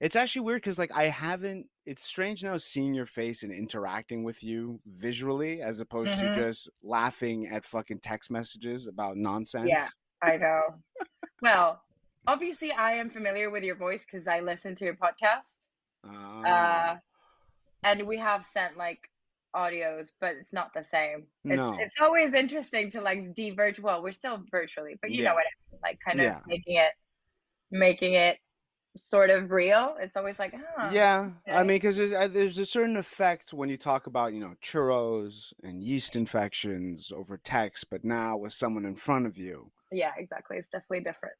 It's actually weird because like I haven't. It's strange now seeing your face and interacting with you visually as opposed Mhm. to just laughing at fucking text messages about nonsense. Yeah, I know. well, obviously, I am familiar with your voice because I listen to your podcast. Oh. Uh, and we have sent like audios, but it's not the same. It's No. it's always interesting to like de-virtual. Well, we're still virtually, but you Yeah. know what I mean. Like kind of Yeah. making it making it sort of real. It's always like, oh, yeah, I mean, because there's, uh, there's a certain effect when you talk about, you know, churros and yeast infections over text, but now with someone in front of you, yeah, exactly. It's definitely different.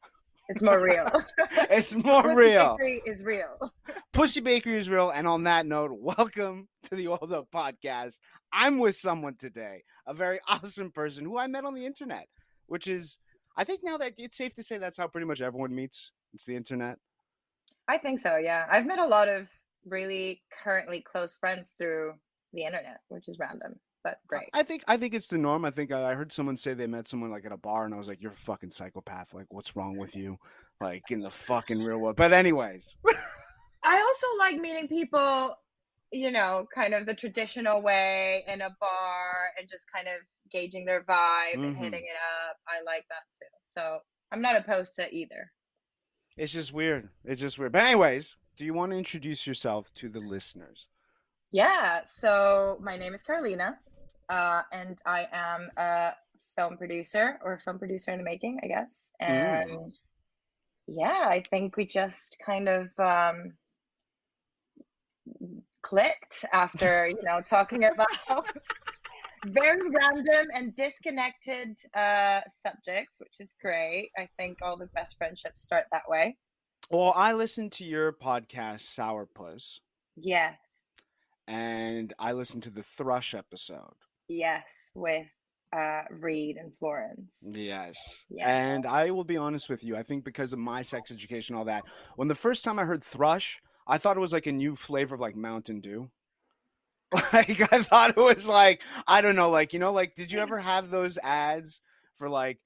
It's more real. it's more Pussy real. Bakery is real. Pussy Bakery is real. And on that note, welcome to the Old Up Podcast. I'm with someone today, a very awesome person who I met on the internet, which is, I think now that it's safe to say that's how pretty much everyone meets. It's the internet. I think so, yeah. I've met a lot of really currently close friends through the internet, which is random, but great. I think I think it's the norm. I think I, I heard someone say they met someone like at a bar, and I was like, "You're a fucking psychopath. Like, what's wrong with you? Like in the fucking real world." But anyways, I also like meeting people, you know, kind of the traditional way in a bar and just kind of gauging their vibe and Mhm. hitting it up. I like that too. So I'm not opposed to either. It's just weird. It's just weird. But anyways, do you want to introduce yourself to the listeners? Yeah, so my name is Carolina, uh, and I am a film producer or film producer in the making, I guess. And yeah, I think we just kind of um, clicked after, you know, talking about very random and disconnected uh, subjects, which is great. I think all the best friendships start that way. Well, I listened to your podcast, Sourpuss, Yes, and I listened to the Thrush episode. yes, with uh, Reed and Florence. Yes. Yeah. And I will be honest with you. I think because of my sex education, all that, when the first time I heard thrush, I thought it was like a new flavor of like Mountain Dew. Like I thought it was like I don't know, like you know, like did you ever have those ads for like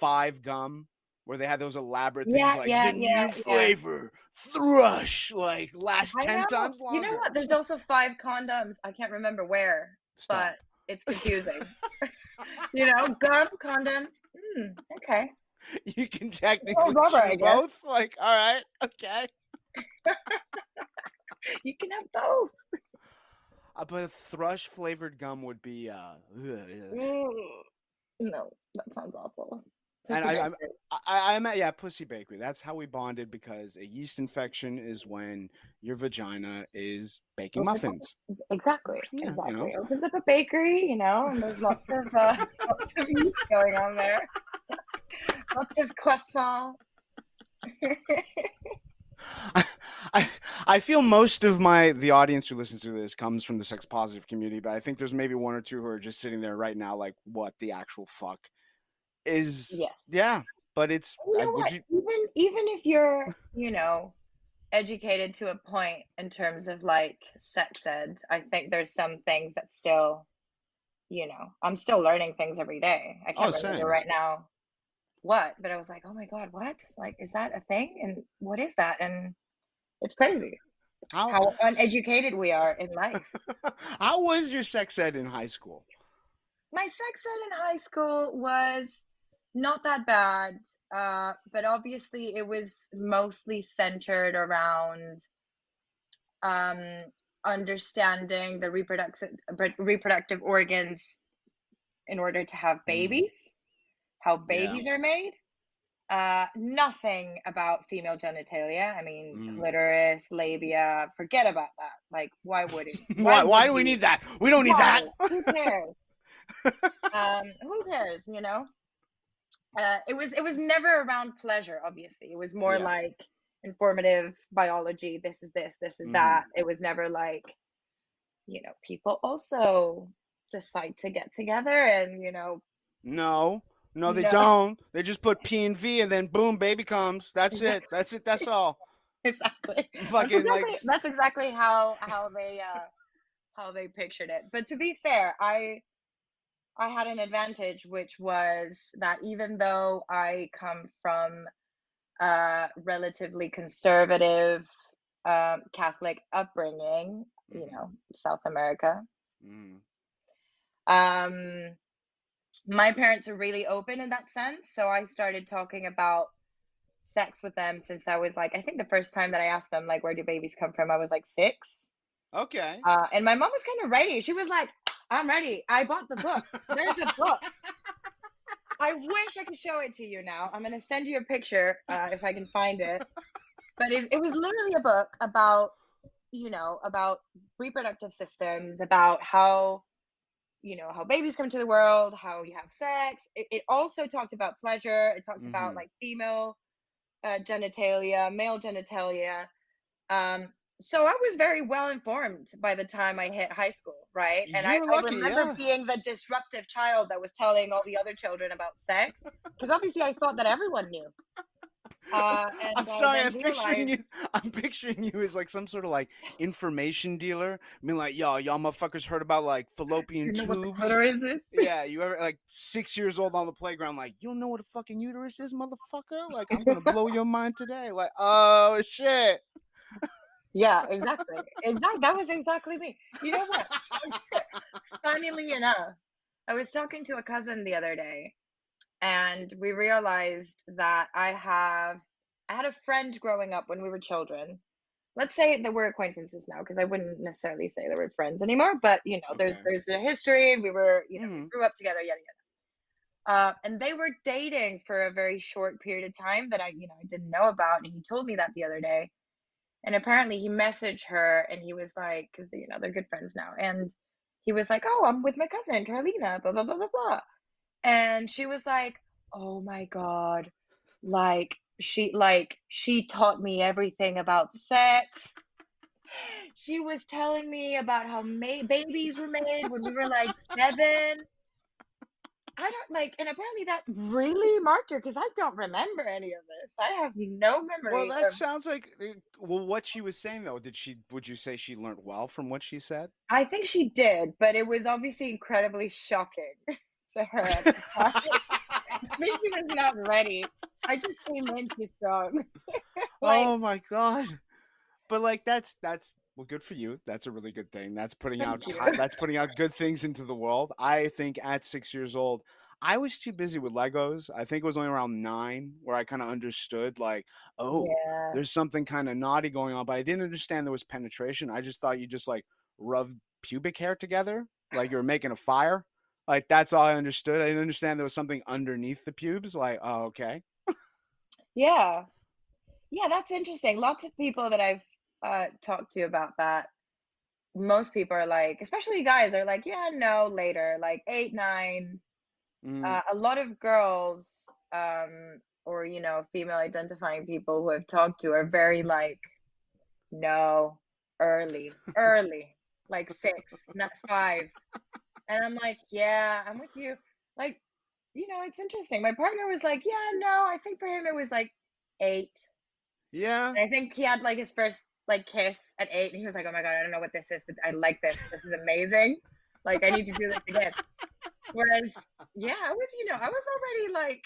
five gum where they had those elaborate things Yeah, like yeah, the yeah, new yeah. flavor thrush, like last I ten know. times longer. You know what? There's also five condoms. I can't remember where, Stop. but it's confusing. you know, gum, condoms. Hmm, okay. you can technically rubber, I both. Like, all right, okay. You can have both. Uh, but a thrush flavored gum would be uh. Mm. No, that sounds awful. And Pussy I- I'm- I, I- I'm at yeah, Pussy Bakery. That's how we bonded because a yeast infection is when your vagina is baking Opens up- muffins. exactly. Yeah, you exactly. know. Opens up a bakery, you know, and there's lots of uh, lots of yeast going on there. lots of croissant. I, I I feel most of my the audience who listens to this comes from the sex positive community, but I think there's maybe one or two who are just sitting there right now, like, what the actual fuck is? Yes. Yeah, but it's You I- know would you- Even even if you're, you know, educated to a point in terms of like sex ed, I think there's some things that still, you know, I'm still learning things every day. I Oh, can't same. remember right now what, but I was like, oh my God, what? Like, is that a thing? And what is that? And it's crazy how how uneducated we are in life. how was your sex ed in high school? My sex ed in high school was not that bad, uh, but obviously it was mostly centered around um, understanding the reproductive reproductive organs in order to have babies, how Mm. Yeah. babies are made. Uh, nothing about female genitalia. I mean, Mm. clitoris, labia. Forget about that. Like, why would it? Why, why would do we need that? We don't need that. Who cares? um, who cares? You know, uh, it was it was never around pleasure. Obviously, it was more Yeah. like informative biology. This is this. This is Mhm. that. It was never like, you know, people also decide to get together and you know, No, no, they No. don't. They just put P and V, and then boom, baby comes. That's it. That's it. That's all. exactly. That's Fucking like exactly, that's exactly how how they uh how they pictured it. But to be fair, I I had an advantage, which was that even though I come from a relatively conservative um, Catholic upbringing, you Mhm. know, South America. Mm. Um, my parents are really open in that sense, so I started talking about sex with them since I was like, I think the first time that I asked them like, where do babies come from? I was like six. Okay. Uh, and my mom was kind of ready. She was like, I'm ready. I bought the book. There's a book. I wish I could show it to you now. I'm gonna send you a picture uh, if I can find it. But it, it was literally a book about, you know, about reproductive systems, about how, you know, how babies come to the world, how you have sex. It, it also talked about pleasure. It talked about Mhm. like female uh, genitalia, male genitalia. Um, so I was very well informed by the time I hit high school, right? And I, were I remember yeah. being the disruptive child that was telling all the other children about sex, because obviously I thought that everyone knew. Uh, and I'm sorry, then I'm picturing realized- you. I'm picturing you as like some sort of like information dealer. I mean, like, y'all, y'all motherfuckers heard about like fallopian you know what the tubes? is? Yeah, you ever like six years old on the playground, like, you don't know what a fucking uterus is, motherfucker? Like, I'm gonna blow your mind today. Like, oh shit. Yeah, exactly. Exactly. That was exactly me. You know what? Funnily enough, I was talking to a cousin the other day, and we realized that I have I had a friend growing up when we were children. Let's say that we're acquaintances now, because I wouldn't necessarily say that we're friends anymore. But you know, there's Okay. there's a history. We were you know Mhm. grew up together, yada yada. Uh, and they were dating for a very short period of time that I you know I didn't know about, and he told me that the other day. And apparently he messaged her and he was like, because you know they're good friends now, and he was like, "Oh, I'm with my cousin Carolina, blah blah blah blah blah," and she was like, "Oh my God, like she like she taught me everything about sex. She was telling me about how ma- babies were made when we were like seven. I don't like, and apparently that really marked her because I don't remember any of this. I have no memory. Well, that sounds like uh, well, what she was saying though. Did she? Would you say she learned well from what she said? I think she did, but it was obviously incredibly shocking to her at the time. I think she was not ready. I just came in too strong. like, oh my god! But like, that's that's well, good for you. That's a really good thing. That's putting out that's putting out good things into the world. I think at six years old, I was too busy with Legos. I think it was only around nine where I kind of understood like, oh, yeah. there's something kind of naughty going on, but I didn't understand there was penetration. I just thought you just like rub pubic hair together, like you were making a fire. Like that's all I understood. I didn't understand there was something underneath the pubes. Like, oh, okay. Yeah. Yeah, that's interesting. Lots of people that I've uh, talked to about that, most people are like, especially guys, are like, yeah, no, later, like eight, nine. Mm, Uh, a lot of girls, um, or you know, female identifying people who I've talked to are very like, no, early, early, like six, not five. And I'm like, yeah, I'm with you. Like, you know, it's interesting. My partner was like, yeah, no, I think for him it was like eight. yeah. And I think he had like his first like kiss at eight, and he was like, "Oh my god, I don't know what this is, but I like this. This is amazing. Like I need to do this again." Whereas, yeah, I was, you know, I was already like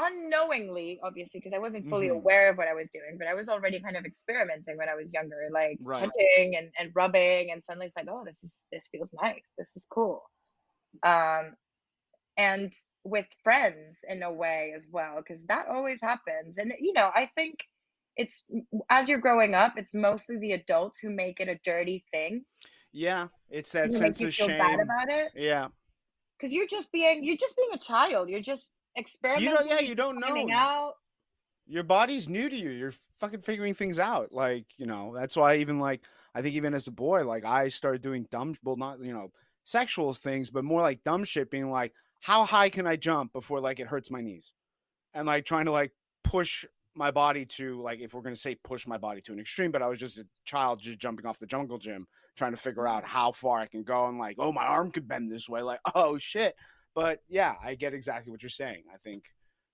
unknowingly, obviously, because I wasn't fully Mhm. aware of what I was doing, but I was already kind of experimenting when I was younger, like Right. touching and, and rubbing, and suddenly it's like, oh, this is this feels nice. This is cool. Um, and with friends in a way as well, because that always happens. And you know, I think it's as you're growing up, it's mostly the adults who make it a dirty thing, Yeah. It's that sense of shame. about it, Yeah. because you're just being you're just being a child. You're just You experimenting. don't. Yeah. You don't know. out. Your body's new to you. You're fucking figuring things out. Like you know. That's why even like I think even as a boy, like I started doing dumb. Well, not you know sexual things, but more like dumb shit. Being like, how high can I jump before like it hurts my knees, and like trying to like push my body to like if we're gonna say push my body to an extreme, but I was just a child just jumping off the jungle gym trying to figure out how far I can go and like, oh my arm could bend this way, like, oh shit. But yeah, I get exactly what you're saying. I think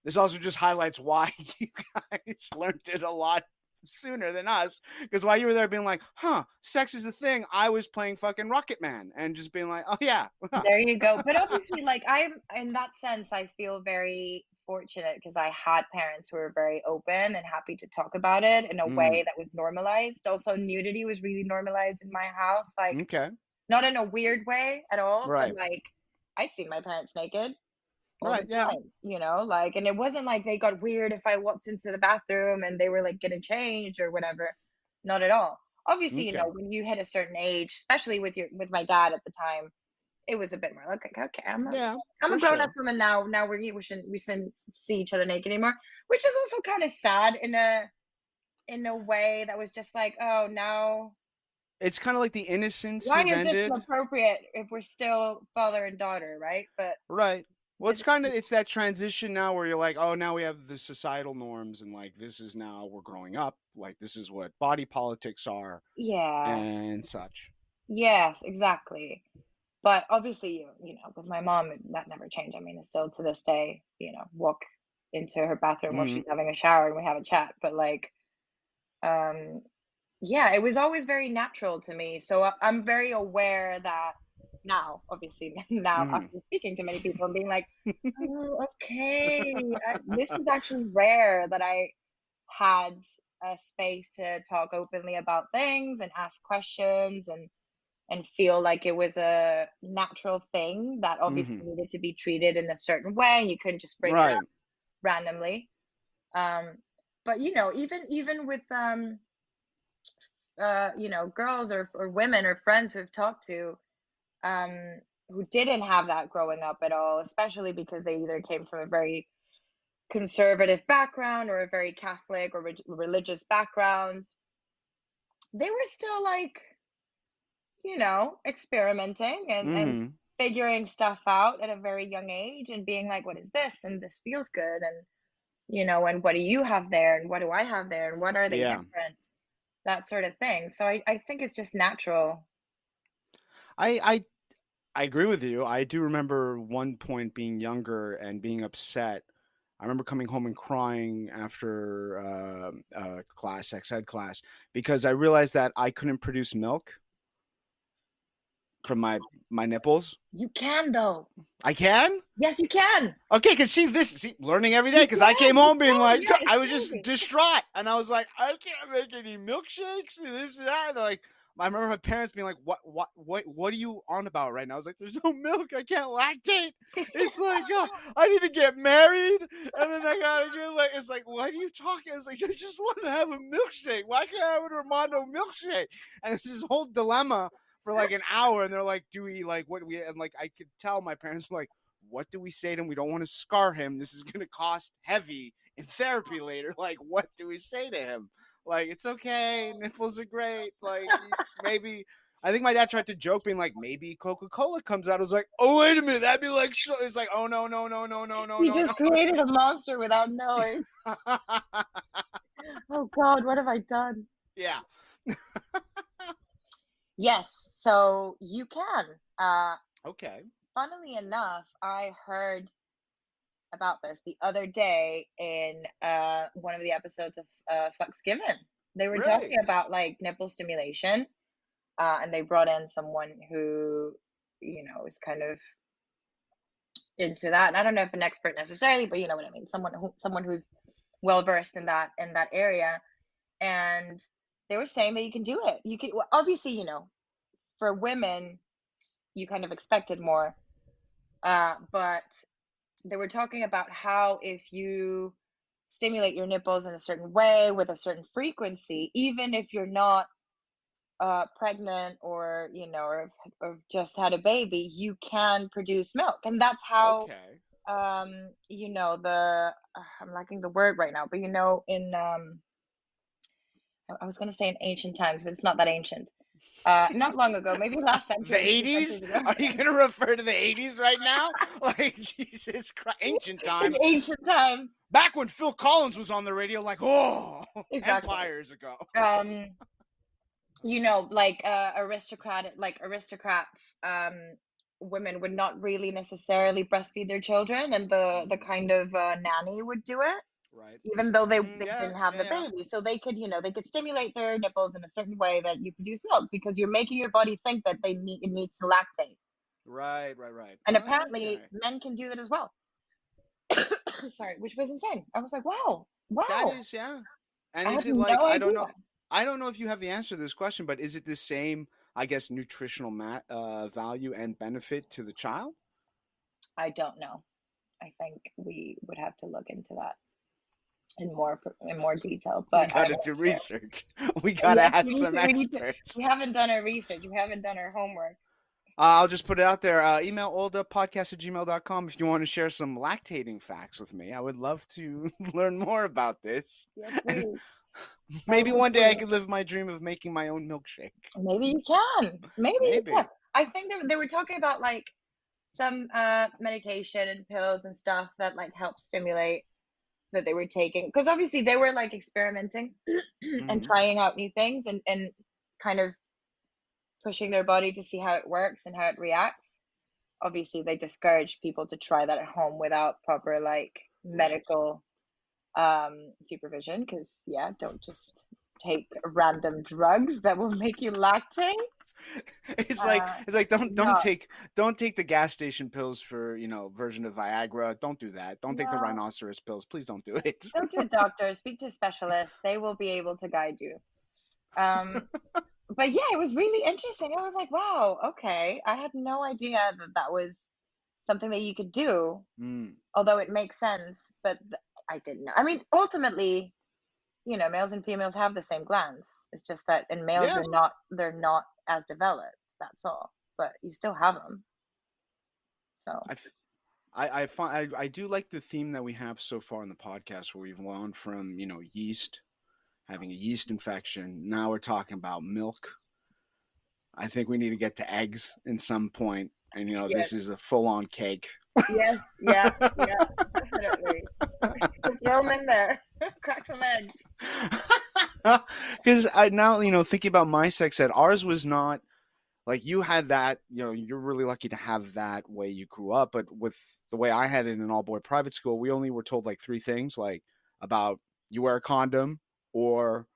this also just highlights why you guys learned it a lot sooner than us. Because while you were there being like, huh, sex is a thing, I was playing fucking Rocket Man and just being like, oh yeah. There you go. But obviously, like I'm in that sense, I feel very fortunate because I had parents who were very open and happy to talk about it in a Mm, way that was normalized. Also, nudity was really normalized in my house, like okay. not in a weird way at all, Right. but like I'd seen my parents naked Right. Yeah. time, you know, like, and it wasn't like they got weird if I walked into the bathroom and they were like getting changed or whatever. Not at all. Obviously, you know, when you hit a certain age, especially with your with my dad at the time, it was a bit more like, okay, okay, I'm a, Yeah. I'm a grown up sure. woman now. Now we we shouldn't we shouldn't see each other naked anymore, which is also kind of sad in a in a way that was just like, oh, now It's kind of like the innocence why is this appropriate if we're still father and daughter, right? But Right. Well, it's kind of it's that transition now where you're like, oh, now we have the societal norms, and like this is now we're growing up. Like this is what body politics are yeah, and such. yes, exactly. But obviously, you you know, with my mom, that never changed. I mean, it's still to this day, you know, walk into her bathroom while hmm she's having a shower and we have a chat. But like, um, yeah, it was always very natural to me. So I- I'm very aware that now, obviously, now hmm after speaking to many people and being like, oh, okay, I, this is actually rare that I had a space to talk openly about things and ask questions and and feel like it was a natural thing that obviously hmm needed to be treated in a certain way and you couldn't just bring it up randomly. Um, but you know, even even with um uh you know girls or or women or friends who have talked to um who didn't have that growing up at all, especially because they either came from a very conservative background or a very Catholic or reg- religious background, they were still like, you know, experimenting and and hmm figuring stuff out at a very young age and being like, what is this? And this feels good. And, you know, and what do you have there? And what do I have there? And what are they Yeah. different? That sort of thing. So I, I think it's just natural. I I I agree with you. I do remember one point being younger and being upset. I remember coming home and crying after uh, uh, class, sex ed class, because I realized that I couldn't produce milk from my my nipples. You can though. I can. Yes, you can. Okay, because see this, see, learning every day. You Because I came home being can. like, Yeah, I was just distraught, and I was like, I can't make any milkshakes. and This and that. And like, I remember my parents being like, what, what, what, what are you on about right now? I was like, there's no milk. I can't lactate. It's like, oh, I need to get married, and then I gotta get like, it's like, "Why are you talking? It's like, I just want to have a milkshake. Why can't I have a Armando milkshake? And it's this whole dilemma for like an hour, and they're like, do we like what we? And like, I could tell my parents were like what do we say to him? We don't want to scar him. This is going to cost heavy in therapy later. Like, what do we say to him? Like, it's okay. Nipples are great. Like, maybe. I think my dad tried to joke, being like, maybe Coca Cola comes out. I was like, oh, wait a minute. That'd be like, so. It's like, oh, no, no, no, no, no, no, no, just created a monster without knowing. Oh God, what have I done? yeah. Yes, so you can. Uh, Okay. funnily enough, I heard about this the other day in uh, one of the episodes of uh, Flux Given. They were talking about like nipple stimulation, uh, and they brought in someone who, you know, is kind of into that. And I don't know if an expert necessarily, but you know what I mean. Someone who, someone who's well versed in that in that area, and they were saying that you can do it. You can well, obviously, you know, for women, you kind of expected more, uh, but they were talking about how if you stimulate your nipples in a certain way with a certain frequency, even if you're not uh, pregnant or you know or, or just had a baby, you can produce milk, and that's how Okay. um, you know the uh, I'm lacking the word right now, but you know in um, I was gonna say in ancient times, but it's not that ancient. Uh, not long ago, maybe last century, The 80s? Are you going to refer to the 80s right now? Like, Jesus Christ. Ancient times. ancient times, Back when Phil Collins was on the radio, like, oh, exactly. empires ago. Um, you know, like uh, aristocrat, like aristocrats, um, women would not really necessarily breastfeed their children, and the the kind of uh, nanny would do it. Right. even though they, Mm, they yeah, didn't have yeah, the yeah. baby. So they could, you know, they could stimulate their nipples in a certain way that you produce milk because you're making your body think that they need it needs to lactate. Right, right, right. And apparently Okay. men can do that as well. Sorry, which was insane. I was like, wow, wow. That is yeah. And I is it like no I don't know. I don't know if you have the answer to this question, but is it the same, I guess, nutritional ma- uh, value and benefit to the child? I don't know. I think we would have to look into that in more in more detail. But we gotta do share. research. We gotta Yes, ask some we experts. We haven't done our research. We haven't done our homework. Uh, I'll just put it out there. Uh, email oldapodcast at gmail.com if you want to share some lactating facts with me. I would love to learn more about this. Yes, And maybe one day I could live my dream of making my own milkshake. Maybe you can. Maybe, Maybe. you can. I think they, they were talking about like some uh medication and pills and stuff that like help stimulate that they were taking because obviously they were like experimenting and Mhm. trying out new things and and kind of pushing their body to see how it works and how it reacts. Obviously, they discourage people to try that at home without proper like medical um supervision because yeah, don't just take random drugs that will make you lactate. It's like Uh, it's like don't don't no. take don't take the gas station pills for you know version of Viagra. Don't do that. Don't take the rhinoceros pills. Please don't do it. Go to a doctor, speak to a specialist. They will be able to guide you. Um, but yeah, it was really interesting. I was like, wow, okay. I had no idea that that was something that you could do, Mm. although it makes sense, but th- I didn't know. I mean, ultimately, you know, males and females have the same glands. It's just that in males Yeah. they're not they're not as developed. That's all. But you still have them. So I, I find I, I do like the theme that we have so far in the podcast, where we've gone from you know yeast, having a yeast infection. Now we're talking about milk. I think we need to get to eggs in some point, and you know Yes. this is a full-on cake. yes, yeah, yeah, definitely. Throw them in there. Crack some eggs. Because I now you know thinking about my sex ed, ours was not like you had that. You know, you're really lucky to have that way you grew up. But with the way I had it in an all boy private school, we only were told like three things, like about you wear a condom, or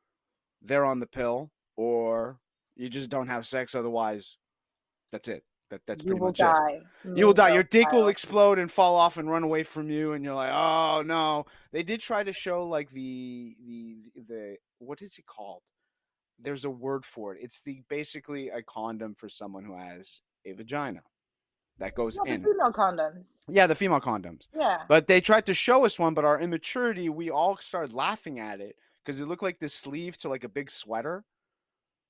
they're on the pill, or you just don't have sex. Otherwise, that's it. That that's you pretty will much it. die. You will die. Your dick will explode and fall off and run away from you, and you're like, oh no. They did try to show like the the the what is it called? There's a word for it. It's the basically a condom for someone who has a vagina that goes No, the in. female condoms. Yeah, the female condoms. Yeah. But they tried to show us one, but our immaturity, we all started laughing at it because it looked like this sleeve to like a big sweater.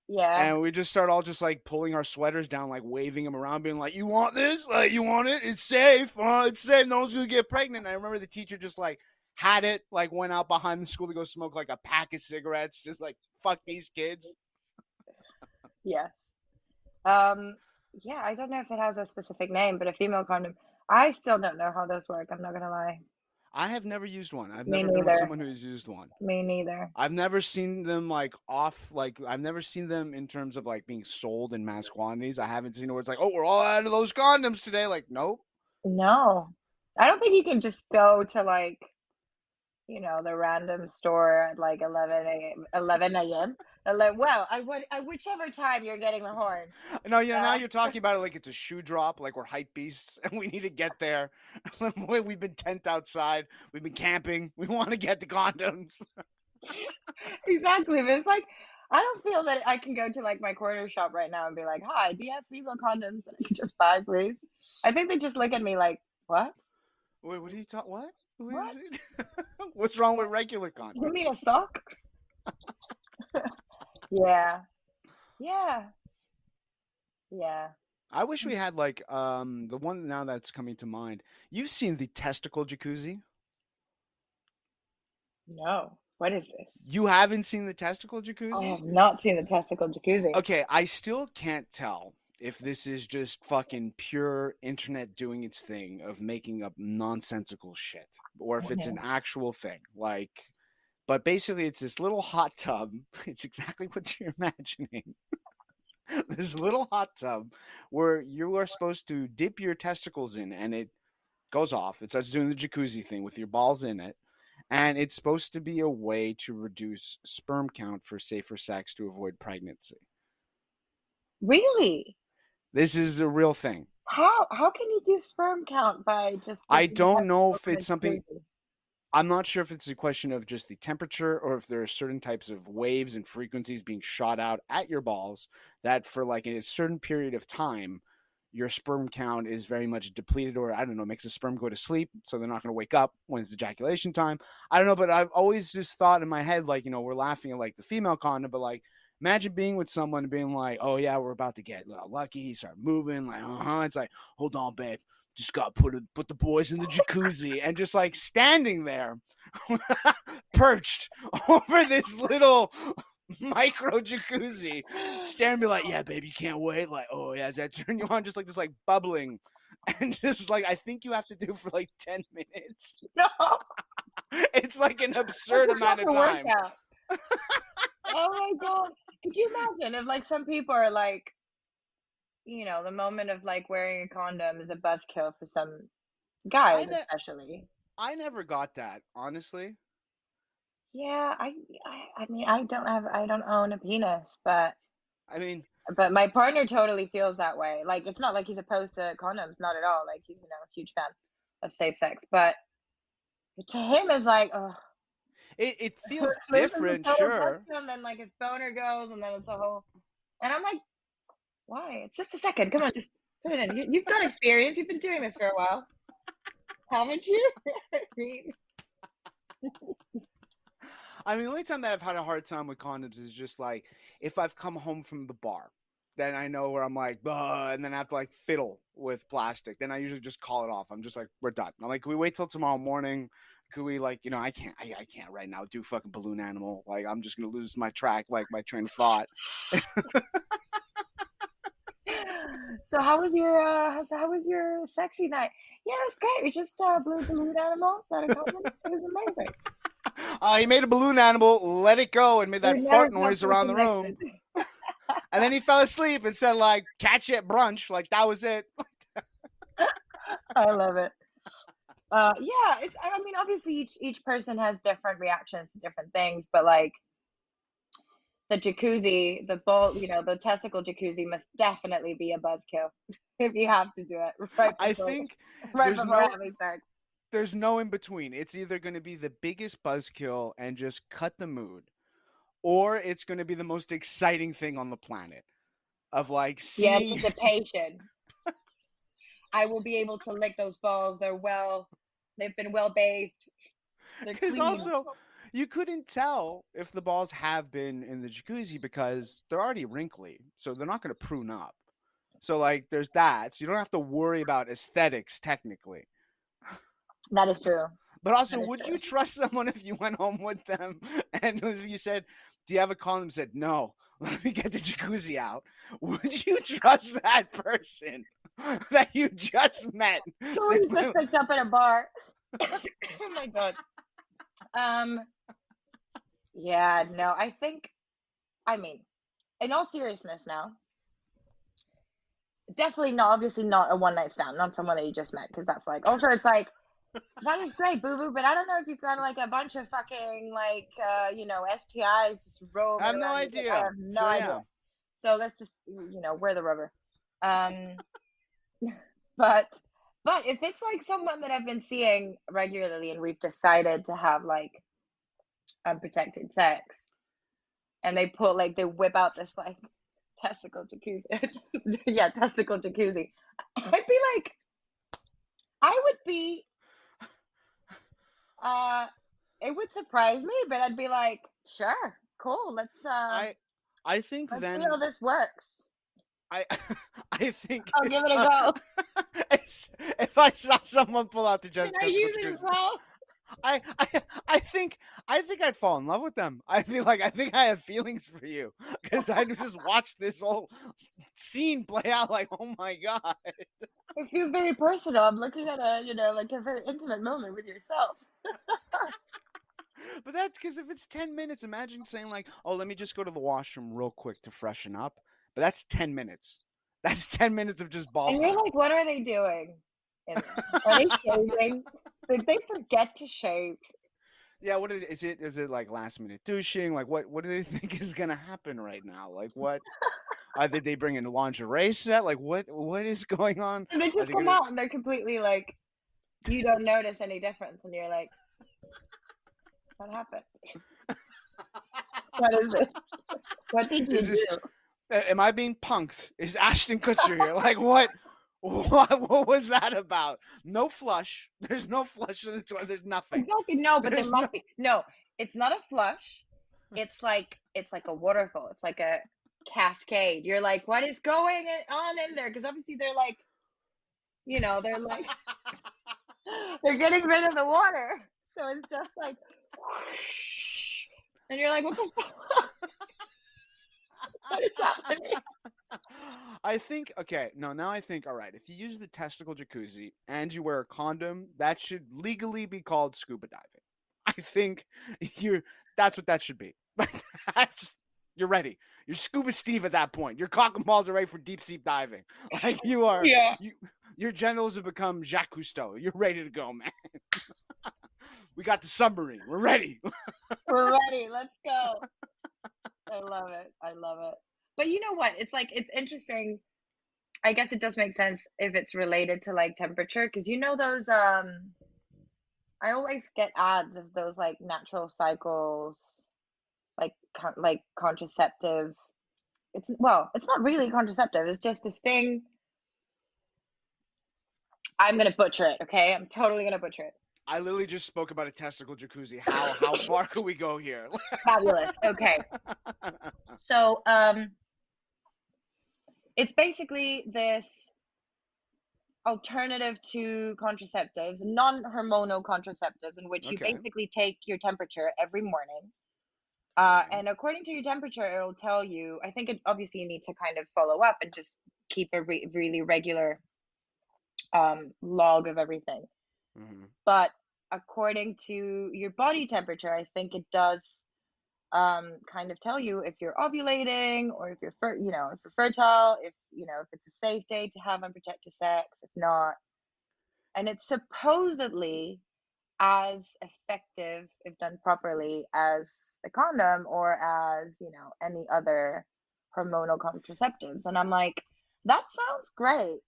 Yeah. And we just start all just like pulling our sweaters down, like waving them around, being like, "You want this? Like, you want it? It's safe. Uh, it's safe. No one's gonna get pregnant." And I remember the teacher just like had it, like went out behind the school to go smoke like a pack of cigarettes, just like fuck these kids. Yeah. Um, yeah, I don't know if it has a specific name, but a female condom. I still don't know how those work. I'm not gonna lie. I have never used one. I've Me never neither. someone who's used one. Me neither. I've never seen them like off, like I've never seen them in terms of like being sold in mass quantities. I haven't seen where it's like, oh, we're all out of those condoms today. Like, nope. No. I don't think you can just go to like, you know, the random store at like 11 a.m. 11 a.m. Uh, Ele- Well, I would, I, whichever time you're getting the horn. No, you know, now you're talking about it like it's a shoe drop, like we're hype beasts and we need to get there. Boy, We've been tent outside, we've been camping, we want to get the condoms. Exactly. But it's like, I don't feel that I can go to like my corner shop right now and be like, hi, do you have female condoms that I can just buy, please? I think they just look at me like, what? Wait, what are you talking? What? What? What's wrong with regular condoms? You mean a sock? Yeah. Yeah. Yeah. I wish we had like um the one now that's coming to mind. You've seen the testicle jacuzzi? No. What is this? You haven't seen the testicle jacuzzi? I have not seen the testicle jacuzzi. Okay, I still can't tell if this is just fucking pure internet doing its thing of making up nonsensical shit or if it's an actual thing. Like, but basically, it's this little hot tub. It's exactly what you're imagining. this little hot tub where you are supposed to dip your testicles in and it goes off. It starts doing the jacuzzi thing with your balls in it. and it's supposed to be a way to reduce sperm count for safer sex to avoid pregnancy. Really? This is a real thing. How how can you do sperm count by just? I don't know if it's something? I'm not sure if it's a question of just the temperature or if there are certain types of waves and frequencies being shot out at your balls that for like a certain period of time your sperm count is very much depleted or I don't know makes the sperm go to sleep so they're not going to wake up when it's ejaculation time. I don't know but I've always just thought in my head like you know we're laughing at like the female condom but like imagine being with someone and being like oh yeah we're about to get uh, lucky start moving like uh-huh it's like hold on babe just got put it, put the boys in the jacuzzi and just like standing there perched over this little micro jacuzzi staring me like yeah baby you can't wait. Like oh yeah does that turn you on? Just like this like bubbling and just like i think you have to do for like 10 minutes. No, it's like an absurd amount of time. oh my god! Could you imagine if like some people are like, you know, the moment of like wearing a condom is a buzzkill for some guys, ne- especially. i never got that honestly Yeah, I, I, I mean, I don't have, I don't own a penis, but, i mean but my partner totally feels that way. Like, it's not like he's opposed to condoms, not at all. Like, he's, you know, a huge fan of safe sex, but to him is like, oh, it, it feels This is a different sure And then like his boner goes, and then it's a whole, and I'm like, why? It's just a second. Come on, just put it in. You, you've got experience. You've been doing this for a while, haven't you? I mean, I mean, the only time that I've had a hard time with condoms is just like if I've come home from the bar, then I know where I'm like, and then I have to like fiddle with plastic. Then I usually just call it off. I'm just like, we're done. I'm like, can we wait till tomorrow morning? Could we like, you know, I can't, I, I can't right now do fucking balloon animal. Like, I'm just gonna lose my track, like my train of thought. so how was your uh, how, so how was your sexy night? Yeah, it was great. We just uh, blew the balloon animal. a. It was amazing. Uh, he made a balloon animal, let it go, and made that We fart noise around the room. And then he fell asleep and said like, "Catch it brunch." Like that was it. I love it. Uh, yeah, it's. I I mean, obviously, each each person has different reactions to different things, but like the jacuzzi, the bowl, you know, the testicle jacuzzi must definitely be a buzzkill if you have to do it right I think right there's before no- there's no in between. It's either going to be the biggest buzzkill and just cut the mood, or it's going to be the most exciting thing on the planet. Of like Yeah, seeing, anticipation. I will be able to lick those balls. They're well, they've been well bathed. Because also you couldn't tell if the balls have been in the jacuzzi because they're already wrinkly, so they're not going to prune up. So like, there's that. So you don't have to worry about aesthetics technically. that is true. But also, would true. you trust someone if you went home with them and if you said, "Do you have a condom?" Said, "No." Let me get the jacuzzi out. Would you trust that person that you just met? Who you just picked up at a bar. oh my god. Um. Yeah. No. I think. I mean, in all seriousness, now. Definitely not. Obviously, not a one night stand. Not someone that you just met, because that's like. Also, it's like. That is great, boo boo. But I don't know if you've got like a bunch of fucking like uh, you know STIs just roll. I have no idea. I have no So, idea. yeah. So let's just you know wear the rubber. Um, but but if it's like someone that I've been seeing regularly and we've decided to have like unprotected sex, and they put like they whip out this like testicle jacuzzi, yeah, testicle jacuzzi, I'd be like, I would be, uh, it would surprise me, but I'd be like, sure, cool, let's uh, I I think let's then see how this works. I I think I'll give it a go. if, if I saw someone pull out the just Can I use it as well? I, I I think I think I'd fall in love with them. I feel like I think I have feelings for you because I just watched this whole scene play out. Like, oh my god! It feels very personal. I'm looking at a, you know, like a very intimate moment with yourself. But that's because if it's ten minutes, imagine saying like, "Oh, let me just go to the washroom real quick to freshen up." But that's ten minutes. That's ten minutes of just ball And you're like, what are they doing? Are they shaving? Did they forget to shave? Yeah, what is, is it? Is it like last minute douching? Like what? What do they think is gonna happen right now? Like what? uh, did they bring in a lingerie set? Like what? What is going on? And they just they come gonna- out and they're completely like, you don't notice any difference, and you're like, what happened? What is it? What did you Is this- do? Am I being punked? Is Ashton Kutcher here? Like what? What? What was that about? No flush. There's no flush in the toilet. There's nothing. Exactly. No, but There's there must no- be no. It's not a flush. Hmm. It's like it's like a waterfall. It's like a cascade. You're like, what is going on in there? Because obviously they're like, you know, they're like they're getting rid of the water, so it's just like, and you're like, what the fuck? what is happening? I think okay, no, now I think all right, if you use the testicle jacuzzi and you wear a condom, that should legally be called scuba diving. I think you're that's what that should be. Like that's you're ready. You're scuba Steve at that point. Your cock and balls are ready for deep sea diving. Like you are Yeah. you your genitals have become Jacques Cousteau. You're ready to go, man. we got the submarine. We're ready. We're ready. Let's go. I love it. I love it. But you know what? It's like it's interesting. I guess it does make sense if it's related to like temperature because you know those um I always get ads of those like natural cycles like con- like contraceptive it's well, it's not really contraceptive. It's just this thing I'm going to butcher it, okay? I'm totally going to butcher it. I literally just spoke about a testicle jacuzzi. How how far could we go here? Fabulous. Okay. So, um, it's basically this alternative to contraceptives, non-hormonal contraceptives, in which you basically take your temperature every morning. Uh, and according to your temperature, it'll tell you. I think it obviously you need to kind of follow up and just keep a re- really regular um, log of everything Mhm. but according to your body temperature, I think it does um, kind of tell you if you're ovulating or if you're, fer- you know, if you're fertile, if you know, if it's a safe day to have unprotected sex, if not, and it's supposedly as effective, if done properly, as a condom or as you know any other hormonal contraceptives. And I'm like, that sounds great.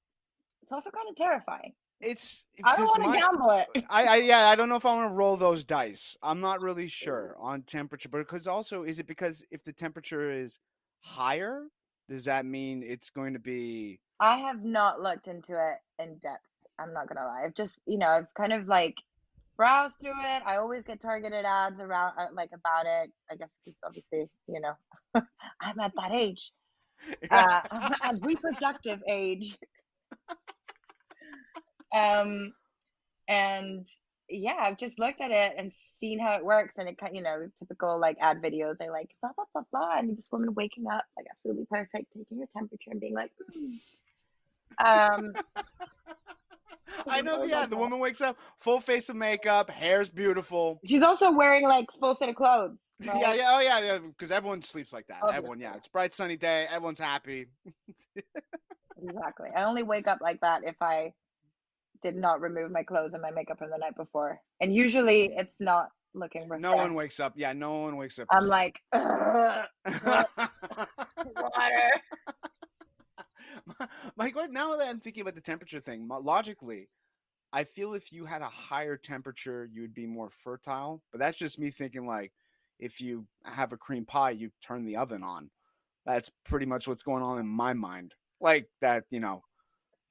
It's also kind of terrifying. It's I don't want to gamble it. I, I yeah, I don't know if I want to roll those dice. I'm not really sure on temperature, but because also is it because if the temperature is higher, does that mean it's going to be I have not looked into it in depth. I'm not gonna lie. I've just, you know, I've kind of like browsed through it. I always get targeted ads around, uh, like about it. I guess because obviously, you know, I'm at that age, uh, I'm at reproductive age. Um, and yeah, I've just looked at it and seen how it works, and it kind, of, you know, typical like ad videos are like blah blah blah blah, and this woman waking up like absolutely perfect, taking her temperature and being like, "Hmm." um. I know, yeah. like The that. woman wakes up, full face of makeup, hair's beautiful. She's also wearing like full set of clothes. Yeah, right? yeah, oh yeah, yeah. Because everyone sleeps like that. Everyone, yeah. Obviously. It's bright sunny day. Everyone's happy. Exactly. I only wake up like that if I did not remove my clothes and my makeup from the night before. And usually it's not looking refreshed. No one wakes up. Yeah, no one wakes up. I'm like, "Ugh, water. What? Now that I'm thinking about the temperature thing, logically, I feel if you had a higher temperature, you would be more fertile. But that's just me thinking. Like, if you have a cream pie, you turn the oven on. That's pretty much what's going on in my mind. Like that, you know.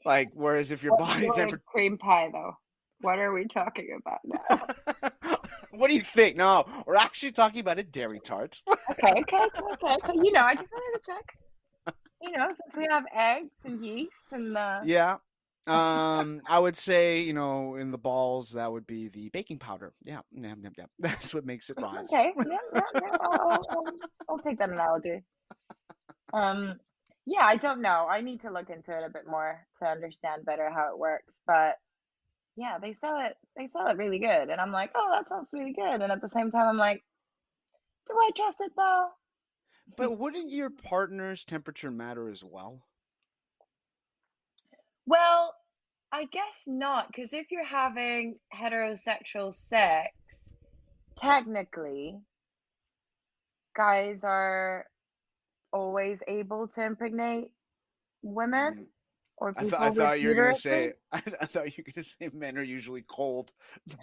Like whereas if your What body temperature. cream pie though? What are we talking about now? what do you think? No, we're actually talking about a dairy tart. Okay, okay, okay, okay. You know, I just wanted to check. You know, since we have eggs and yeast and the Yeah. Um, I would say, you know, in the balls, that would be the baking powder. Yeah, yeah, yeah, yeah. That's what makes it rise. Okay, yeah, yeah, yeah. I'll, I'll, I'll, I'll take that analogy. Um, yeah, I don't know. I need to look into it a bit more to understand better how it works. But yeah, they sell it. They sell it really good, and I'm like, oh, that sounds really good. And at the same time, I'm like, do I trust it though? But wouldn't your partner's temperature matter as well? Well, I guess not, because if you're having heterosexual sex, technically guys are always able to impregnate women Mm. or I, people th- I thought you were gonna say. I, I thought you were gonna say men are usually cold.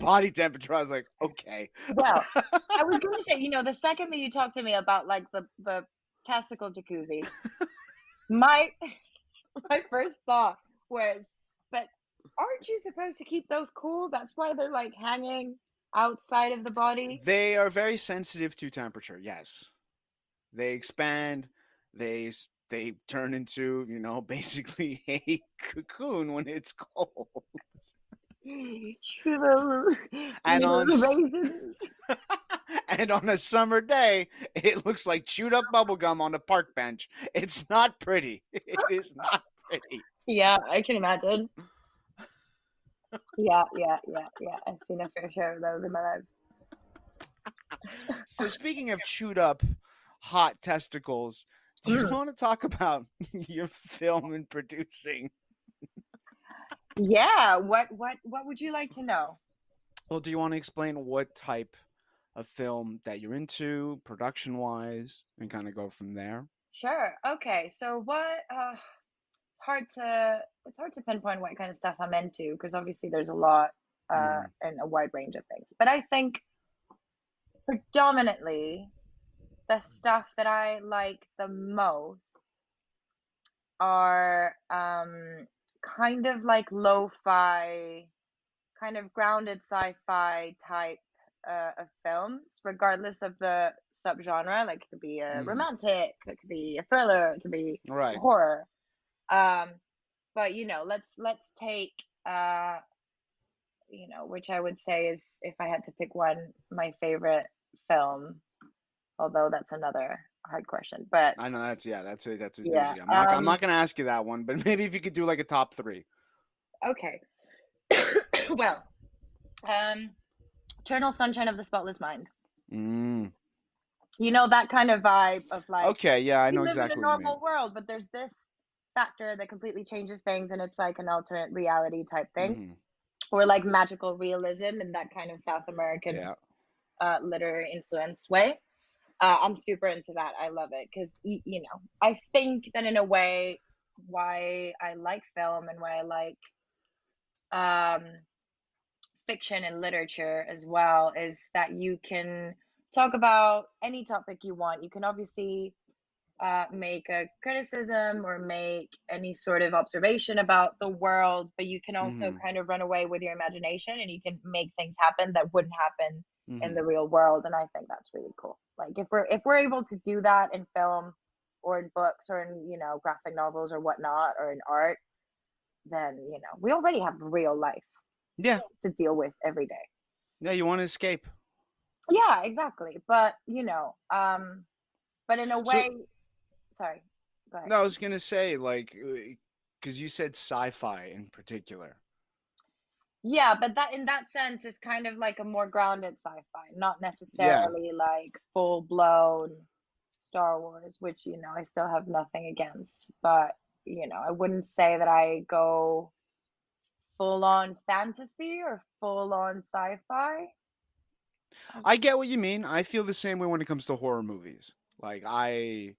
Body temperature. I was like, okay. Well, I was gonna say, you know, the second that you talked to me about like the the testicle jacuzzi, my my first thought was, but aren't you supposed to keep those cool? That's why they're like hanging outside of the body. They are very sensitive to temperature. Yes, they expand. They they turn into you know basically a cocoon when it's cold. And on little s- raisins. and on a summer day, it looks like chewed up bubblegum on a park bench. It's not pretty. It is not pretty. Yeah, I can imagine. Yeah, yeah, yeah, yeah. I've seen a fair share of those in my life. So speaking of chewed up hot testicles, do you Mm. want to talk about your film and producing? Yeah, what what what would you like to know? Well, do you want to explain what type of film that you're into, production wise, and kind of go from there? Sure. Okay. So what uh it's hard to it's hard to pinpoint what kind of stuff I'm into because obviously there's a lot uh Mhm. and a wide range of things. But I think predominantly the stuff that I like the most are um kind of like lo-fi, kind of grounded sci-fi type uh, of films, regardless of the subgenre. Like it could be a Mhm. romantic, it could be a thriller, it could be Right. horror. Um, but you know, let's let's take uh, you know, which I would say is if I had to pick one, my favorite film. Although that's another hard question, but I know that's yeah, that's a that's a Yeah, doozy. I'm not I'm um, not gonna ask you that one, but maybe if you could do like a top three. okay. well, um, Eternal Sunshine of the Spotless Mind. Mm. You know that kind of vibe of like Okay, yeah, I know live exactly in a what you mean. normal world, but there's this factor that completely changes things, and it's like an alternate reality type thing, Mhm. or like magical realism in that kind of South American Yeah. uh, literary influence way. Uh, I'm super into that. I love it because you know I think that in a way why I like film and why I like um, fiction and literature as well is that you can talk about any topic you want. You can obviously uh, make a criticism or make any sort of observation about the world, but you can also Mhm. kind of run away with your imagination and you can make things happen that wouldn't happen in Mhm. the real world. And I think that's really cool. Like if we're if we're able to do that in film or in books or in you know graphic novels or whatnot or in art, then you know we already have real life Yeah, to deal with every day. yeah, you want to escape. Yeah, exactly. But you know, um, but in a So- way, sorry, go ahead. No, I was gonna say like because you said sci-fi in particular. Yeah, but that in that sense is kind of like a more grounded sci-fi, not necessarily like full blown Star Wars, which you know I still have nothing against, but you know I wouldn't say that I go full on fantasy or full on sci-fi. I get what you mean. I feel the same way when it comes to horror movies. Like I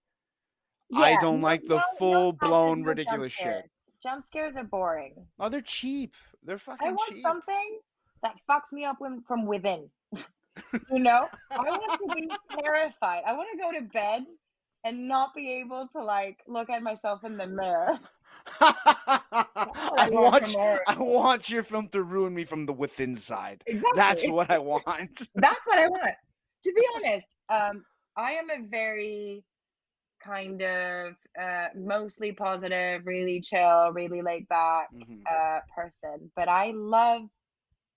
Yeah, I don't no, like the no, no full blown no jump ridiculous shit. Jump scares are boring. Oh, they're cheap. They're I want cheap. something that fucks me up when, from within. you know, I want to be terrified. I want to go to bed and not be able to like look at myself in the mirror. I want I want your film to ruin me from the within side. Exactly. That's what I want. That's what I want. To be honest, um, I am a very kind of uh, mostly positive, really chill, really laid back Mhm. uh, person, but I love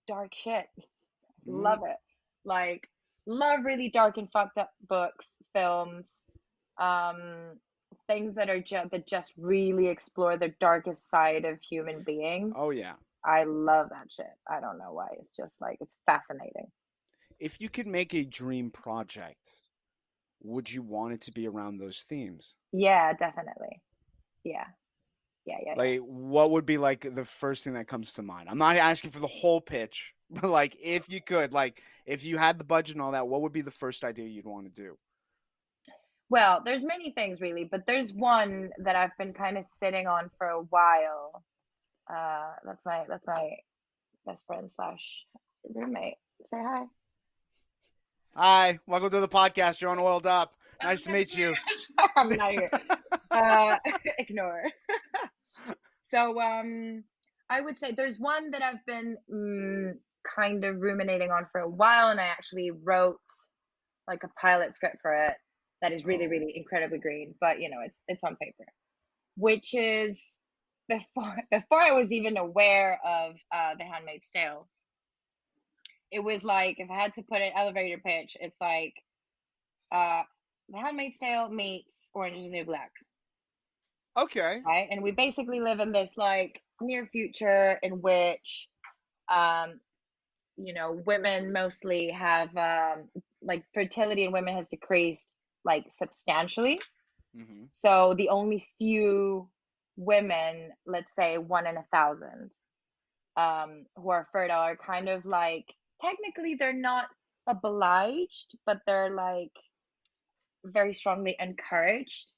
dark shit. Mm. Love it. Like, love really dark and fucked up books, films, um, things that are just that just really explore the darkest side of human beings. Oh yeah. I love that shit. I don't know why. It's just like it's fascinating. If you could make a dream project, would you want it to be around those themes? Yeah, definitely. Yeah. Yeah, yeah, yeah. Like what would be like the first thing that comes to mind? I'm not asking for the whole pitch. But like, if you could, like, if you had the budget and all that, what would be the first idea you'd want to do? Well, there's many things really, but there's one that I've been kind of sitting on for a while. Uh, that's my that's my best friend slash roommate. Say hi. Hi, welcome to the podcast. You're on Oiled Up. Nice to meet you. I'm not here. Uh, ignore. so, um, I would say there's one that I've been mm, kind of ruminating on for a while, and I actually wrote like a pilot script for it that is really, Oh. really incredibly green. But you know, it's it's on paper, which is before before I was even aware of uh, The Handmaid's Tale. It was like if I had to put an elevator pitch, it's like uh, The Handmaid's Tale meets Orange is the New Black, Okay. right? And we basically live in this like near future in which, um, you know, women mostly have um, like fertility in women has decreased like substantially. hmm So the only few women, let's say one in a thousand, um, who are fertile are kind of like technically they're not obliged, but they're like very strongly encouraged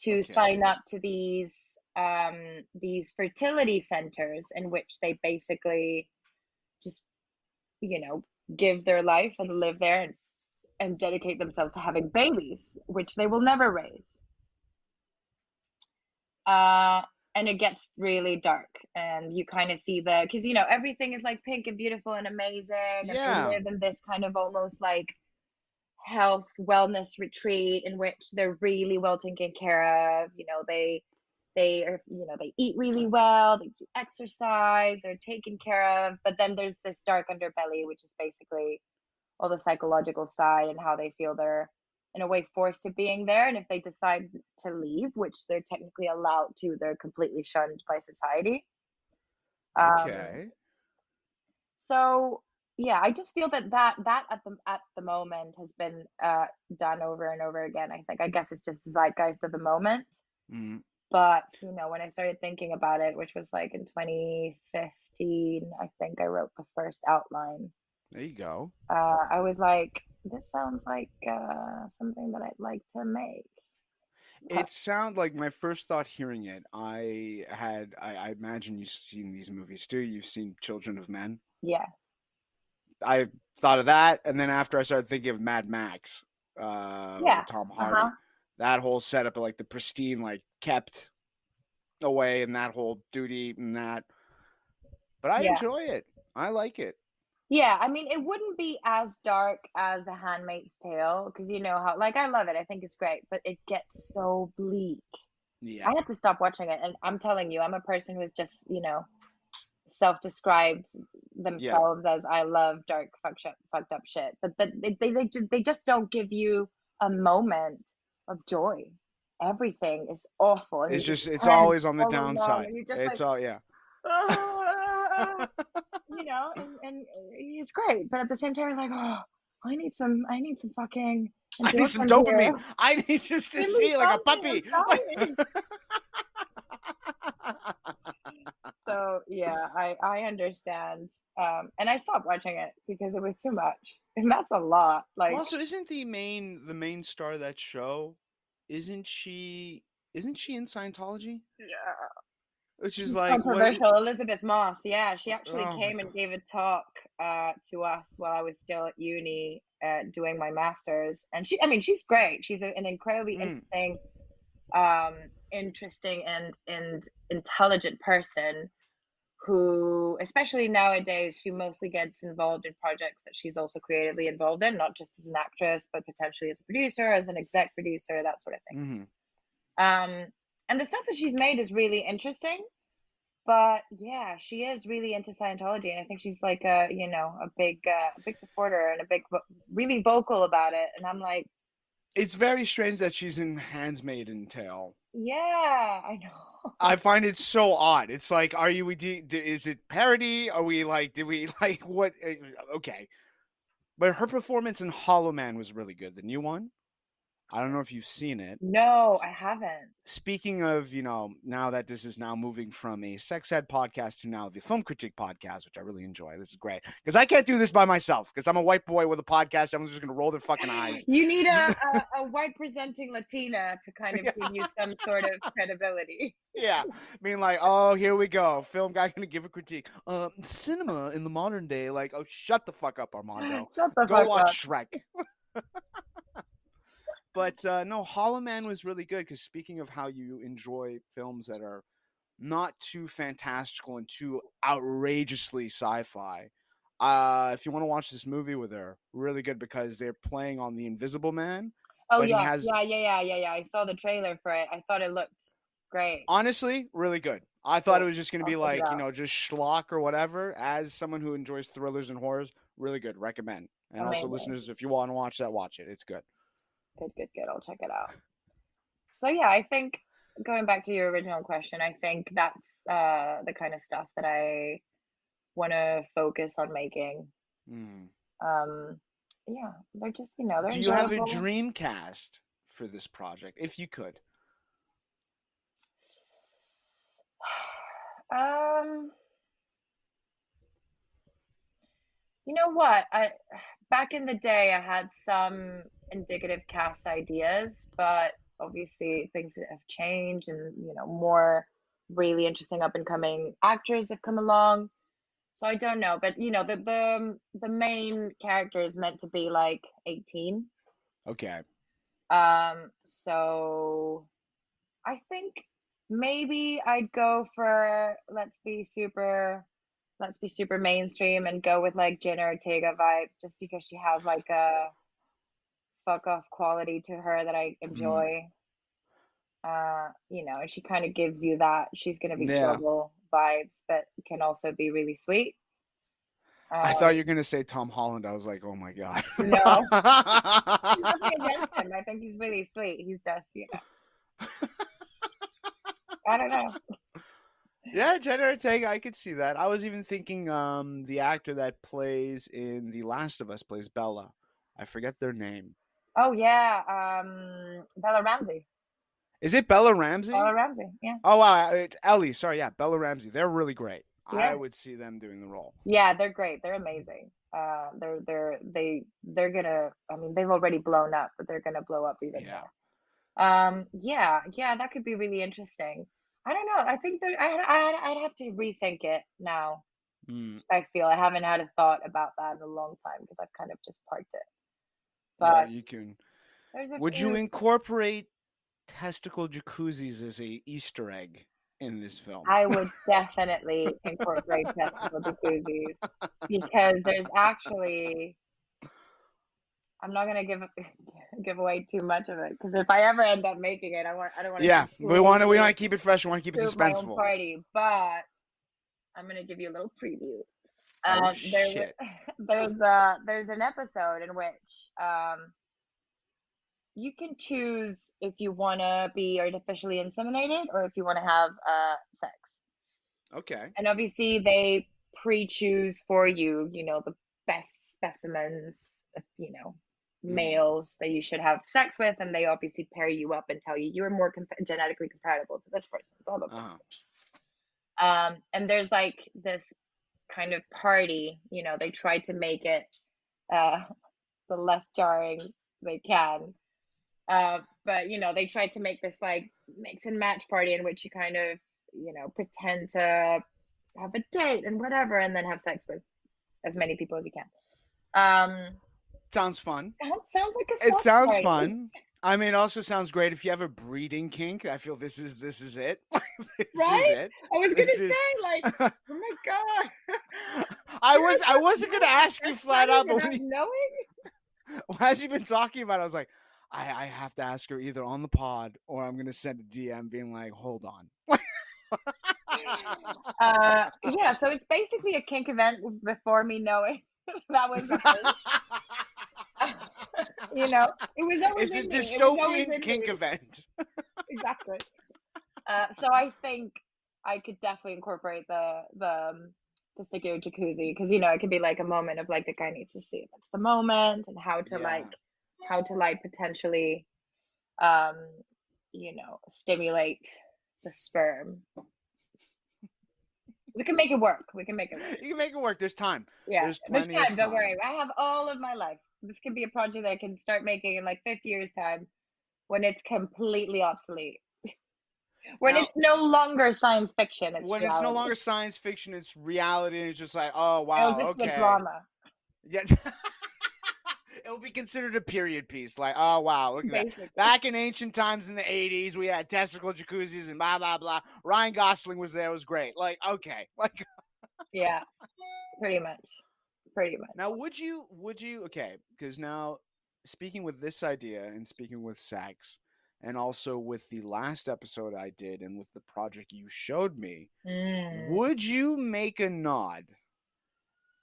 to Okay. sign up to these um these fertility centers in which they basically just you know give their life and live there and, and dedicate themselves to having babies which they will never raise uh and it gets really dark and you kind of see the because you know everything is like pink and beautiful and amazing and Yeah. live in this kind of almost like health wellness retreat in which they're really well taken care of you know they they are you know they eat really well they do exercise they're taken care of but then there's this dark underbelly which is basically all the psychological side and how they feel they're in a way forced to being there and if they decide to leave which they're technically allowed to they're completely shunned by society um, Okay. so yeah i just feel that that that at the at the moment has been uh done over and over again i think i guess it's just the zeitgeist of the moment Mm. but you know when i started thinking about it which was like in 2015 i think i wrote the first outline There you go. uh i was like this sounds like uh something that i'd like to make It sounded like my first thought hearing it. I had, I, I imagine you've seen these movies too. You've seen Children of Men. yes I thought of that, and then after I started thinking of Mad Max, uh, Yeah, Tom Hardy, uh-huh. that whole setup of like the pristine, like kept away, and that whole duty and that. But I Yeah. enjoy it. I like it. Yeah, I mean, it wouldn't be as dark as The Handmaid's Tale because you know how, like, I love it. I think it's great, but it gets so bleak. Yeah. I had to stop watching it, and I'm telling you, I'm a person who's just, you know, self-described themselves as I love dark, fucked up, fucked up shit. But that they, they they they just don't give you a moment of joy. Everything is awful. It's just, it's always on the downside. It's like, all, yeah. You know, and, and it's great, but at the same time, you're like, oh, I need some, I need some fucking. I need some endorphins here." dopamine. I need just to Give see like a puppy. So yeah, I I understand, um, and I stopped watching it because it was too much, and that's a lot. Like, also, isn't the main the main star of that show? Isn't she? Isn't she in Scientology? yeah, Which is like what- controversial. Elisabeth Moss, yeah, she actually Oh came and gave a talk uh, to us while I was still at uni uh, doing my masters, and she, I mean, she's great. She's a, an incredibly Mm. interesting, um, interesting and and intelligent person who, especially nowadays, she mostly gets involved in projects that she's also creatively involved in, not just as an actress, but potentially as a producer, as an exec producer, that sort of thing. Mhm. Um, and the stuff that she's made is really interesting. But yeah, she is really into Scientology, and I think she's like a you know a big uh, big supporter and a big really vocal about it. And I'm like, It's very strange that she's in Handmaid's Tale. yeah, I know. I find it so odd. It's like, are you? Is it parody? Are we like? Did we like what? eh, Okay, but her performance in Hollow Man was really good. The new one. I don't know if you've seen it. No, I haven't. Speaking of, you know, now that this is now moving from a sex ed podcast to now the film critique podcast, which I really enjoy. This is great because I can't do this by myself because I'm a white boy with a podcast. Everyone's just gonna roll their fucking eyes. You need a, a, a white presenting Latina to kind of Yeah. give you some sort of credibility. yeah, I mean, like, oh, here we go, film guy gonna give a critique. Uh, cinema in the modern day, like, oh, shut the fuck up, Armando. Shut the Go fuck watch up. Shrek. But uh, no, Hollow Man was really good because speaking of how you enjoy films that are not too fantastical and too outrageously sci-fi. Uh, if you want to watch this movie with her, really good because they're playing on the Invisible Man. Oh yeah, has- yeah, yeah, yeah, yeah, yeah. I saw the trailer for it. I thought it looked great. Honestly, really good. I thought it was just going to be like it you know just schlock or whatever. As someone who enjoys thrillers and horrors, really good. Recommend. And also, listeners, if you want to watch that, watch it. It's good. Good, good, good. I'll check it out. So yeah, I think going back to your original question, I think that's uh the kind of stuff that I want to focus on making. Mm. Um, yeah, they're just you know they're Do you have a dream cast for this project, if you could? Um, you know what? I back in the day I had some indicative cast ideas, but obviously things have changed and you know more really interesting up and coming actors have come along. So I don't know, but you know the the the main character is meant to be like 18. Okay. Um, so I think maybe I'd go for let's be super let's be super mainstream and go with like Jenna Ortega vibes just because she has like a fuck off quality to her that I enjoy. Uh, you know, and she kind of gives you that she's gonna be Yeah. trouble vibes, but can also be really sweet. I Um, thought you were gonna say Tom Holland. I was like, oh my god. No. I think he's really sweet. He's just, you know, I don't know. Yeah, Jenna Ortega. I could see that. I was even thinking, um, the actor that plays in The Last of Us plays Bella. I forget their name. Oh yeah, um, Bella Ramsey. Is it Bella Ramsey? Bella Ramsey. Yeah. Oh wow, it's Ellie. Sorry, yeah, Bella Ramsey. They're really great. Yeah. I would see them doing the role. Yeah, they're great. They're amazing. Uh, they're they're they they're gonna. I mean, they've already blown up, but they're gonna blow up even Yeah. more. Um, yeah, yeah, that could be really interesting. I don't know. I think that I I I'd have to rethink it now. Mm, I feel I haven't had a thought about that in a long time because I've kind of just parked it. yeah, But you can. Would you incorporate testicle jacuzzis as a Easter egg in this film? I would definitely incorporate testicle jacuzzis because there's actually. I'm not gonna give give away too much of it because if I ever end up making it, I want I don't want to. yeah, we want to we want to keep it fresh. We want to keep it my own suspenseful. party, but I'm gonna give you a little preview. Oh, Um, there, shit. there's a there's an episode in which um, you can choose if you want to be artificially inseminated or if you want to have uh, sex. Okay. And obviously, they pre-choose for you, you know, the best specimens, of, you know. Males that you should have sex with, and they obviously pair you up and tell you you're more comp- genetically compatible to this person. Blah blah blah. Uh-huh. Um, and there's like this kind of party, you know, they try to make it uh, the less jarring they can. Uh, but you know, they try to make this like mix and match party in which you kind of, you know, pretend to have a date and whatever, and then have sex with as many people as you can. Um, Sounds fun. sounds sounds like a It sounds party. fun. I mean, it also sounds great if you have a breeding kink. I feel this is this is it. this Right? is it. I was gonna This is- say like, oh my god. I was I wasn't gonna ask you flat out, but when you, knowing. as you've been talking about, it, I was like, I I have to ask her either on the pod or I'm gonna send a DM being like, hold on. Uh, yeah, so it's basically a kink event before me knowing that was. you know, it was always it's a me. It dystopian kink event. Exactly. Uh, so I think I could definitely incorporate the the um, testicular jacuzzi because you know it could be like a moment of like the guy needs to see if it's the moment and how to Yeah. like how to like potentially um, you know, stimulate the sperm. We can make it work. We can make it work. You can make it work. There's time. Yeah, There's there's, of time. Don't worry. I have all of my life. This can be a project that I can start making in like 50 years' time, when it's completely obsolete. when Now- it's no longer science fiction. It's when it's no reality. longer science fiction, it's reality, and it's just like, oh wow, okay, drama. yeah. It'll be considered a period piece. Like, oh wow, look at that. Back in ancient times in the 80s, we had testicle jacuzzis and blah blah blah. Ryan Gosling was there, it was great. Like, okay. Like Yeah, pretty much. Pretty much. now would you would you okay, because now speaking with this idea and speaking with sex and also with the last episode I did and with the project you showed me, Mm. would you make a nod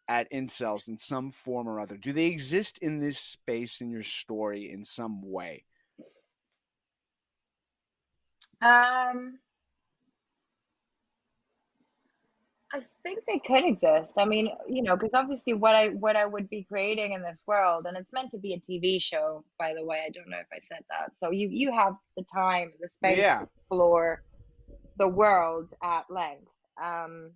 at incels in some form or other? Do they exist in this space in your story in some way? Um, I think they could exist. I mean, you know, because obviously what I what I would be creating in this world, and it's meant to be a TV show, by the way. I don't know if I said that. So you you have the time, the space Yeah. to explore the world at length. Um,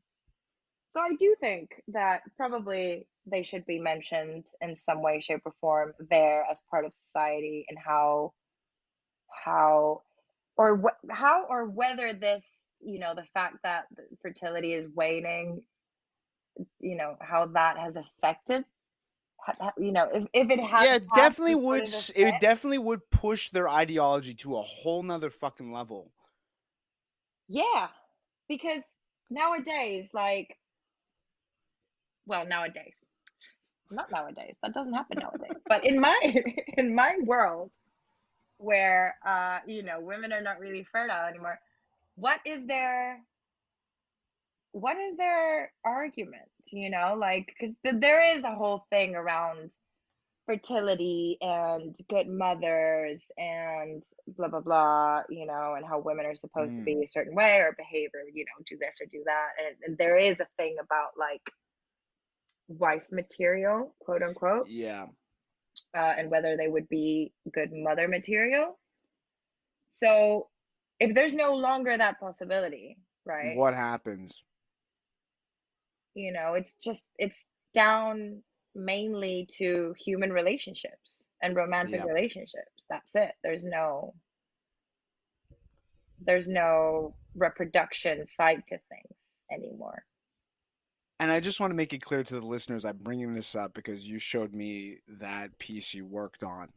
so I do think that probably they should be mentioned in some way, shape, or form there as part of society and how how or wh- how or whether this you know the fact that fertility is waning you know how that has affected you know if, if it has yeah, it definitely would. It definitely would push their ideology to a whole nother fucking level. yeah because nowadays like well nowadays not nowadays that doesn't happen nowadays but in my in my world where uh you know women are not really fertile anymore what is their what is their argument you know like because th- there is a whole thing around fertility and good mothers and blah blah blah you know and how women are supposed to Mm. be a certain way or behave or you know do this or do that and, and there is a thing about like wife material quote unquote Yeah. uh, and whether they would be good mother material. So, if there's no longer that possibility, right? What happens? You know, it's just it's down mainly to human relationships and romantic Yeah. relationships. That's it. There's no there's no reproduction side to things anymore. And I just want to make it clear to the listeners, I'm bringing this up because you showed me that piece you worked on.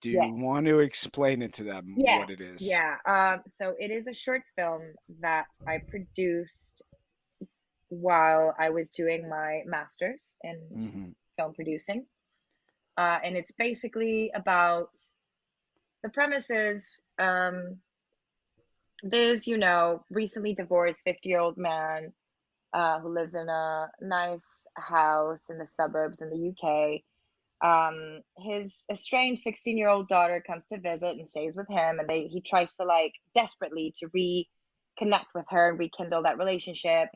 Do Yeah. you want to explain it to them Yeah, what it is? Yeah, um, so it is a short film that I produced while I was doing my master's in hmm film producing. Uh, and it's basically about the premise is um, this, you know, recently divorced 50 year old man uh, who lives in a nice house in the suburbs in the UK. Um, his estranged 16 year old daughter comes to visit and stays with him, and they he tries to like desperately to reconnect with her and rekindle that relationship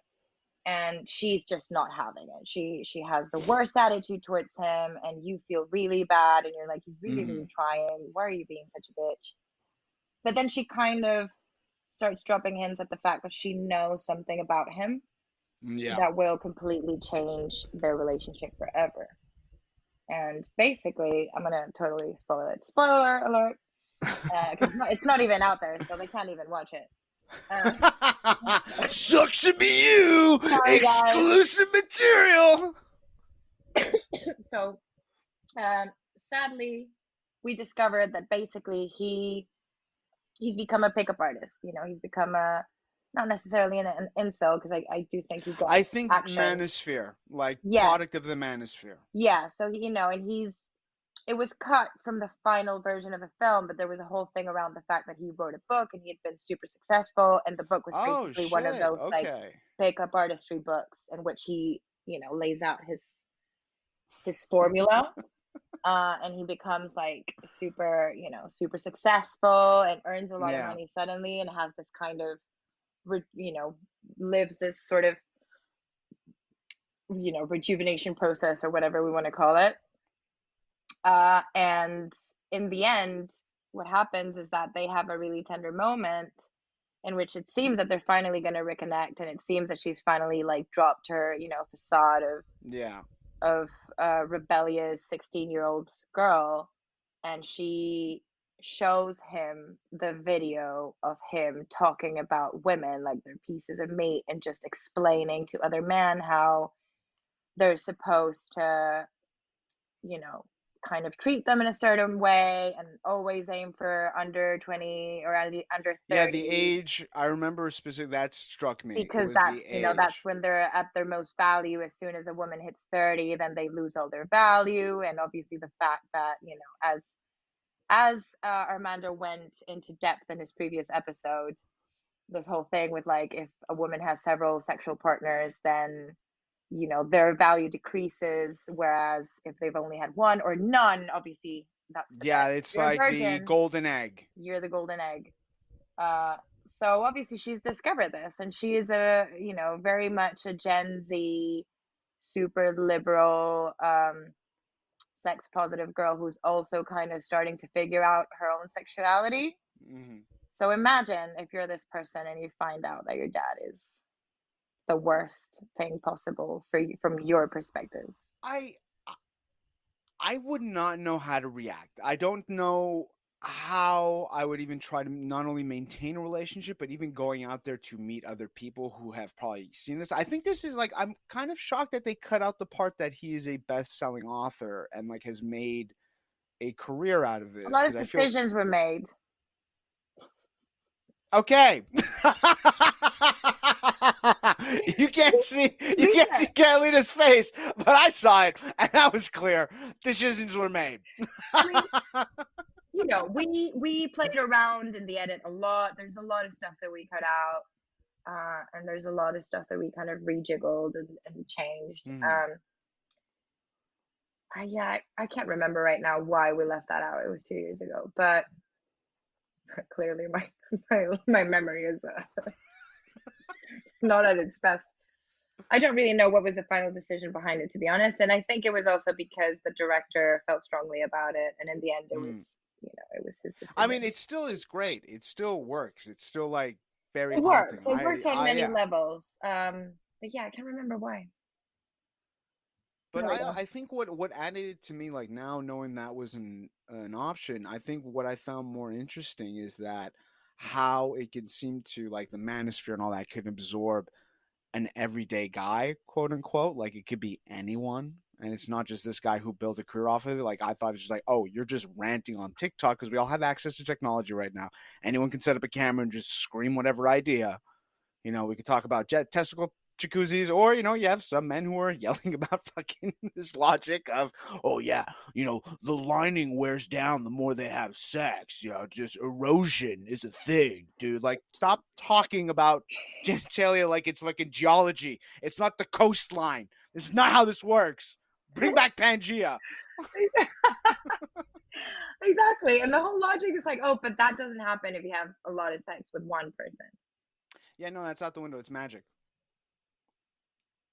and she's just not having it. She she has the worst attitude towards him, and you feel really bad, and you're like, he's really really trying. Why are you being such a bitch? But then she kind of starts dropping hints at the fact that she knows something about him Yeah. that will completely change their relationship forever. And basically, I'm gonna totally spoil it. Spoiler alert! Because it's, not, it's not even out there, so they can't even watch it. Uh, Sucks to be you. Sorry. Exclusive material. so um, sadly we discovered that basically he he's become a pickup artist you know he's become a not necessarily an, an incel because I, I do think he's got I think action. manosphere, like Yeah. product of the manosphere. yeah so you know and he's it was cut from the final version of the film but there was a whole thing around the fact that he wrote a book and he had been super successful and the book was Oh basically shit. one of those like makeup artistry books in which he you know lays out his his formula uh, and he becomes like super you know super successful and earns a lot Yeah. of money suddenly and has this kind of you know lives this sort of you know rejuvenation process or whatever we want to call it uh, and in the end what happens is that they have a really tender moment in which it seems that they're finally going to reconnect and it seems that she's finally like dropped her you know facade of Yeah. of a rebellious 16 year old girl and she shows him the video of him talking about women like they're pieces of meat and just explaining to other men how they're supposed to you know kind of treat them in a certain way and always aim for under 20 or under under 30 Yeah, the age I remember specifically that struck me. Because that's you know that's when they're at their most value as soon as a woman hits 30 then they lose all their value and obviously the fact that you know as as uh, armando went into depth in his previous episode this whole thing with like if a woman has several sexual partners then you know their value decreases whereas if they've only had one or none obviously that's the Yeah, best. it's You're like the golden egg. you're the golden egg. Uh, so obviously she's discovered this, and she is a you know very much a Gen Z, super liberal, um, sex positive girl who's also kind of starting to figure out her own sexuality. hmm So imagine if you're this person and you find out that your dad is the worst thing possible for you from your perspective. I I would not know how to react. I don't know how I would even try to not only maintain a relationship, but even going out there to meet other people who have probably seen this. I think this is like I'm kind of shocked that they cut out the part that he is a best-selling author and like has made a career out of this. A lot of feel decisions were made. Okay. you can't see you can't see Carolina's face, but I saw it and that was clear. Decisions were made. You know, we we played around in the edit a lot. There's a lot of stuff that we cut out, uh, and there's a lot of stuff that we kind of rejiggled and, and changed. Mhm. Um, I, yeah, I, I can't remember right now why we left that out. It was two years ago, but clearly my my my memory is uh, not at its best. I don't really know what was the final decision behind it, to be honest. And I think it was also because the director felt strongly about it, and in the end, it Mm. was you know it was his decision. I mean, it still is great. It still works. It's still like very it works. haunting. It works I, on I- many yeah. levels. Um, but yeah, I can't remember why. But we I. I think what what added it to me, like now knowing that was an an option, I think what I found more interesting is that how it can seem to like the manosphere and all that can absorb an everyday guy, quote unquote. Like it could be anyone, and it's not just this guy who built a career off of it. Like I thought it was just like, oh, you're just ranting on TikTok because we all have access to technology right now. Anyone can set up a camera and just scream whatever idea. You know, we could talk about jet testicle jacuzzis, or you know, you have some men who are yelling about fucking this logic of, oh yeah, you know, the lining wears down the more they have sex. You know, just erosion is a thing, dude. Like, stop talking about genitalia like it's like in geology. It's not the coastline. This is not how this works. Bring back Pangea. exactly. And the whole logic is like, oh, but that doesn't happen if you have a lot of sex with one person. Yeah, no, that's out the window. It's magic.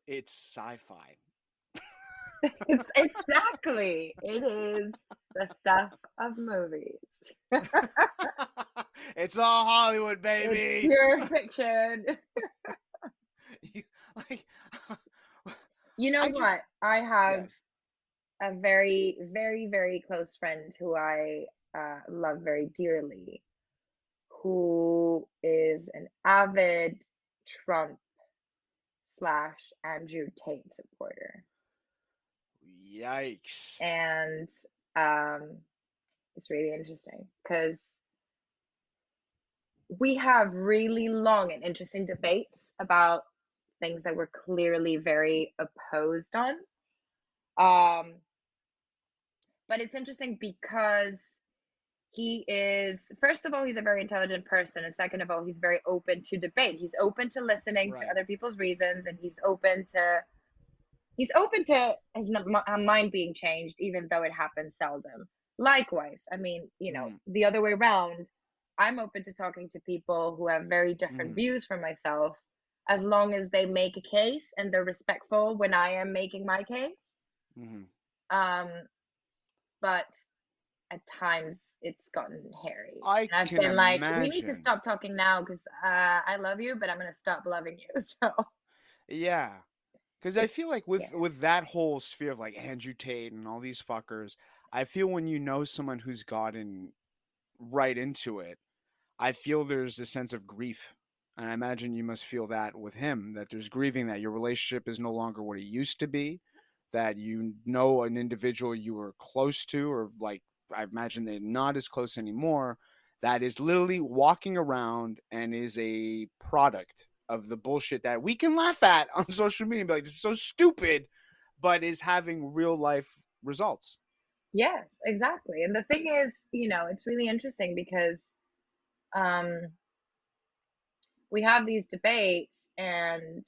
It's sci-fi. It's exactly. It is the stuff of movies. it's all Hollywood, It's baby. pure fiction. You- like, You know I just- what? I have yes. a very, very, very close friend who I uh, love very dearly, who is an avid Trump slash Andrew Tate supporter. Yikes. And um, it's really interesting because we have really long and interesting debates about things that we're clearly very opposed on. Um, but it's interesting because he is, first of all, he's a very intelligent person. And second of all, he's very open to debate. He's open to listening Right. to other people's reasons and he's open to. He's open to his mind being changed, even though it happens seldom. Likewise, I mean, you know, Mm. the other way around, I'm open to talking to people who have very different Mhm. views from myself, as long as they make a case and they're respectful when I am making my case. hmm Um, but at times, it's gotten hairy. I and I've can been like, we need to stop talking now because uh, I love you, but I'm gonna stop loving you. So Yeah. Because I feel like with yeah, with that whole sphere of like Andrew Tate and all these fuckers, I feel when you know someone who's gotten right into it, I feel there's a sense of grief. And I imagine you must feel that with him, that there's grieving that your relationship is no longer what it used to be, that you know an individual you were close to, or like I imagine they're not as close anymore, that is literally walking around and is a product of the bullshit that we can laugh at on social media and be like, this is so stupid, but is having real life results. yes, exactly. And the thing is, you know, it's really interesting because um, we have these debates, and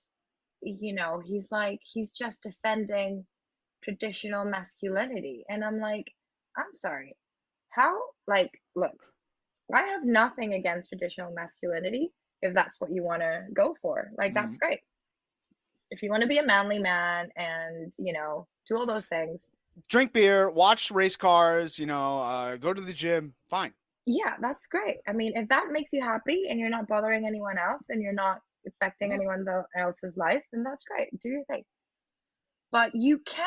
you know, he's like, he's just defending traditional masculinity, and I'm like, I'm sorry, how? Like, look. I have nothing against traditional masculinity if that's what you want to go for. Like, that's Mhm. great. If you want to be a manly man and, you know, do all those things, Drink beer, watch race cars, you know, uh, go to the gym, fine. Yeah, that's great. I mean, if that makes you happy and you're not bothering anyone else and you're not affecting Yeah. anyone else's life, then that's great. Do your thing. But you can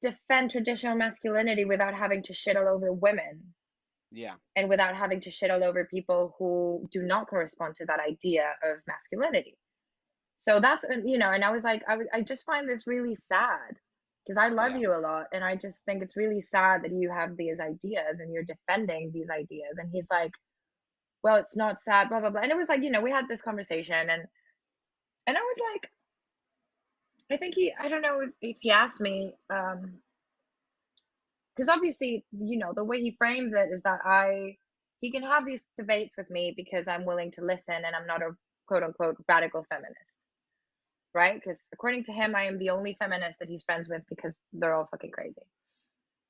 defend traditional masculinity without having to shit all over women Yeah. and without having to shit all over people who do not correspond to that idea of masculinity. So that's uh, you know, and I was like, I was, I just find this really sad because I love Yeah. you a lot, and I just think it's really sad that you have these ideas and you're defending these ideas. And he's like, well, it's not sad, blah blah blah. And it was like, you know, we had this conversation, and and I was like, I think he, I don't know if, if he asked me, um, because obviously, you know, the way he frames it is that I, he can have these debates with me because I'm willing to listen and I'm not a quote unquote radical feminist, right? Because according to him, I am the only feminist that he's friends with because they're all fucking crazy.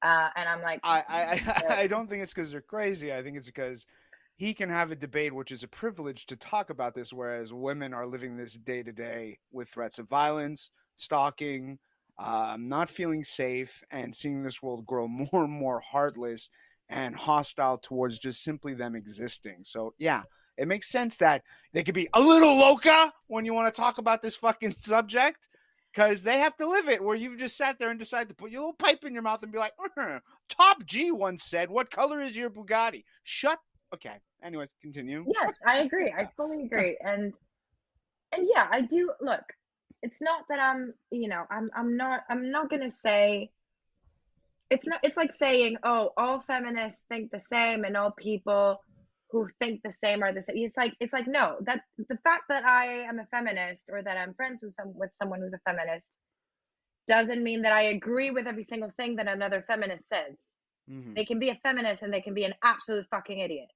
Uh, and I'm like, I, I, I, I don't think it's because they're crazy. I think it's because he can have a debate, which is a privilege to talk about this, whereas women are living this day to day with threats of violence, stalking, uh, not feeling safe, and seeing this world grow more and more heartless and hostile towards just simply them existing. So, yeah, it makes sense that they could be a little loca when you want to talk about this fucking subject because they have to live it where you've just sat there and decided to put your little pipe in your mouth and be like, "Uh-huh." Top G once said, What color is your Bugatti? Shut. Okay. Anyways, continue. yes, I agree. I fully agree. And and yeah, I do look, it's not that I'm, you know, I'm I'm not I'm not gonna say it's not it's like saying, oh, all feminists think the same and all people who think the same are the same. It's like it's like no, that the fact that I am a feminist or that I'm friends with some with someone who's a feminist doesn't mean that I agree with every single thing that another feminist says. Mhm. They can be a feminist and they can be an absolute fucking idiot.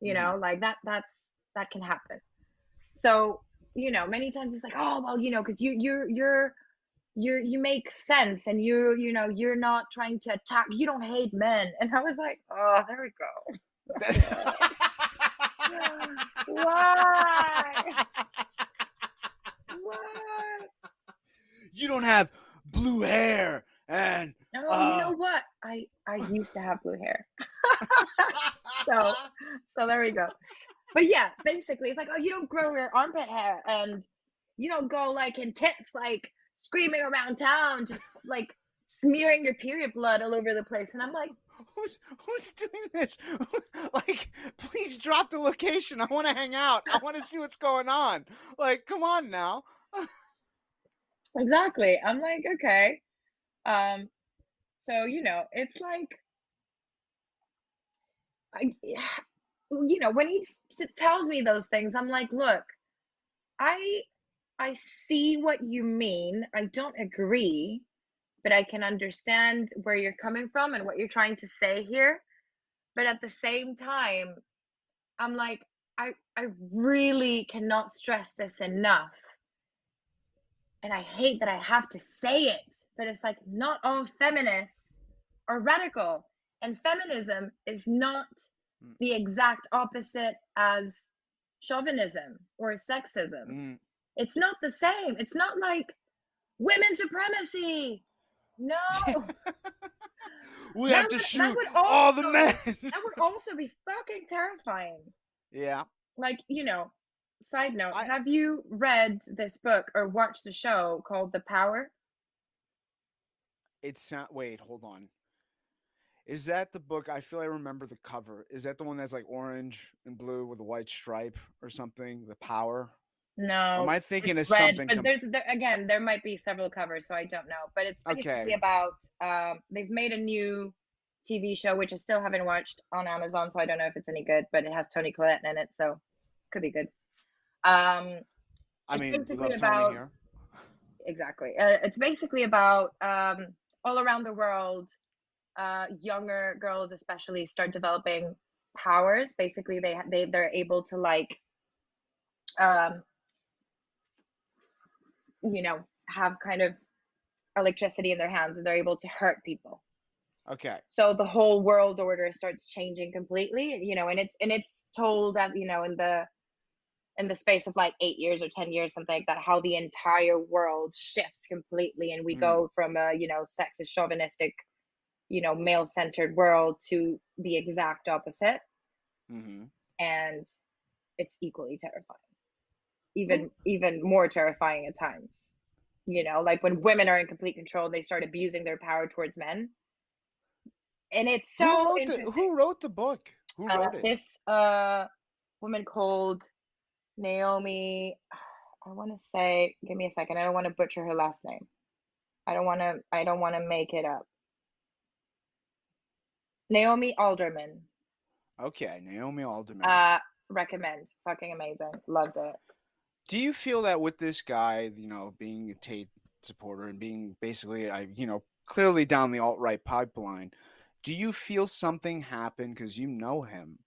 You Mhm. know, like that that's that can happen. So, you know, many times it's like, oh well, you know, because you you're you're you're you make sense and you you know you're not trying to attack you don't hate men and i was like oh there we go why what you don't have blue hair and. no you Uh. know what i i used to have blue hair So- so there we go but yeah basically it's like oh you don't grow your armpit hair and you don't go like in intense like screaming around town just like smearing your period blood all over the place and i'm like who's who's doing this? like, please drop the location. I want to hang out. I want to see what's going on. Like, come on now. exactly i'm like okay um so you know it's like i you know when he tells me those things i'm like look i i see what you mean i don't agree but i can understand where you're coming from and what you're trying to say here but at the same time i'm like i i really cannot stress this enough and I hate that I have to say it, but it's like not all feminists are radical, and feminism is not Mm. the exact opposite as chauvinism or sexism. Mm. It's not the same. It's not like women supremacy. No. We That have to would- that shoot would all the men. That would also be fucking terrifying. yeah. Like, you know, side note, I- have you read this book or watched the show called The Power? It's not. Wait, hold on. Is that the book? I feel I remember the cover. Is that the one that's like orange and blue with a white stripe or something? The Power. No. am I thinking of red, something? but com- there's there, again there might be several covers, so I don't know. But it's basically Okay. about um, they've made a new TV show which I still haven't watched on Amazon, so I don't know if it's any good. But it has Toni Collette in it, so could be good. Um, I mean, basically about- here. exactly. Uh, it's basically about um, all around the world, uh, younger girls especially start developing powers. Basically, they they they're able to like, um, you know, have kind of electricity in their hands, and they're able to hurt people. Okay. So the whole world order starts changing completely. You know, and it's and it's told that you know in the in the space of like eight years or 10 years, something like that, how the entire world shifts completely. And we Mm. go from a, you know, sexist, chauvinistic, you know, male centered world to the exact opposite. Mm-hmm. And it's equally terrifying. Even, even more terrifying at times. You know, like when women are in complete control, they start abusing their power towards men. And it's so who, wrote the, who wrote the book? Who Uh, wrote it? this uh woman called Naomi I want to say give me a second I don't want to butcher her last name I don't want to I don't want to make it up Naomi Alderman Okay, Naomi Alderman. uh recommend fucking amazing loved it Do you feel that with this guy, you know, being a Tate supporter and being basically, I, you know, clearly down the alt right pipeline, do you feel something happen because you know him?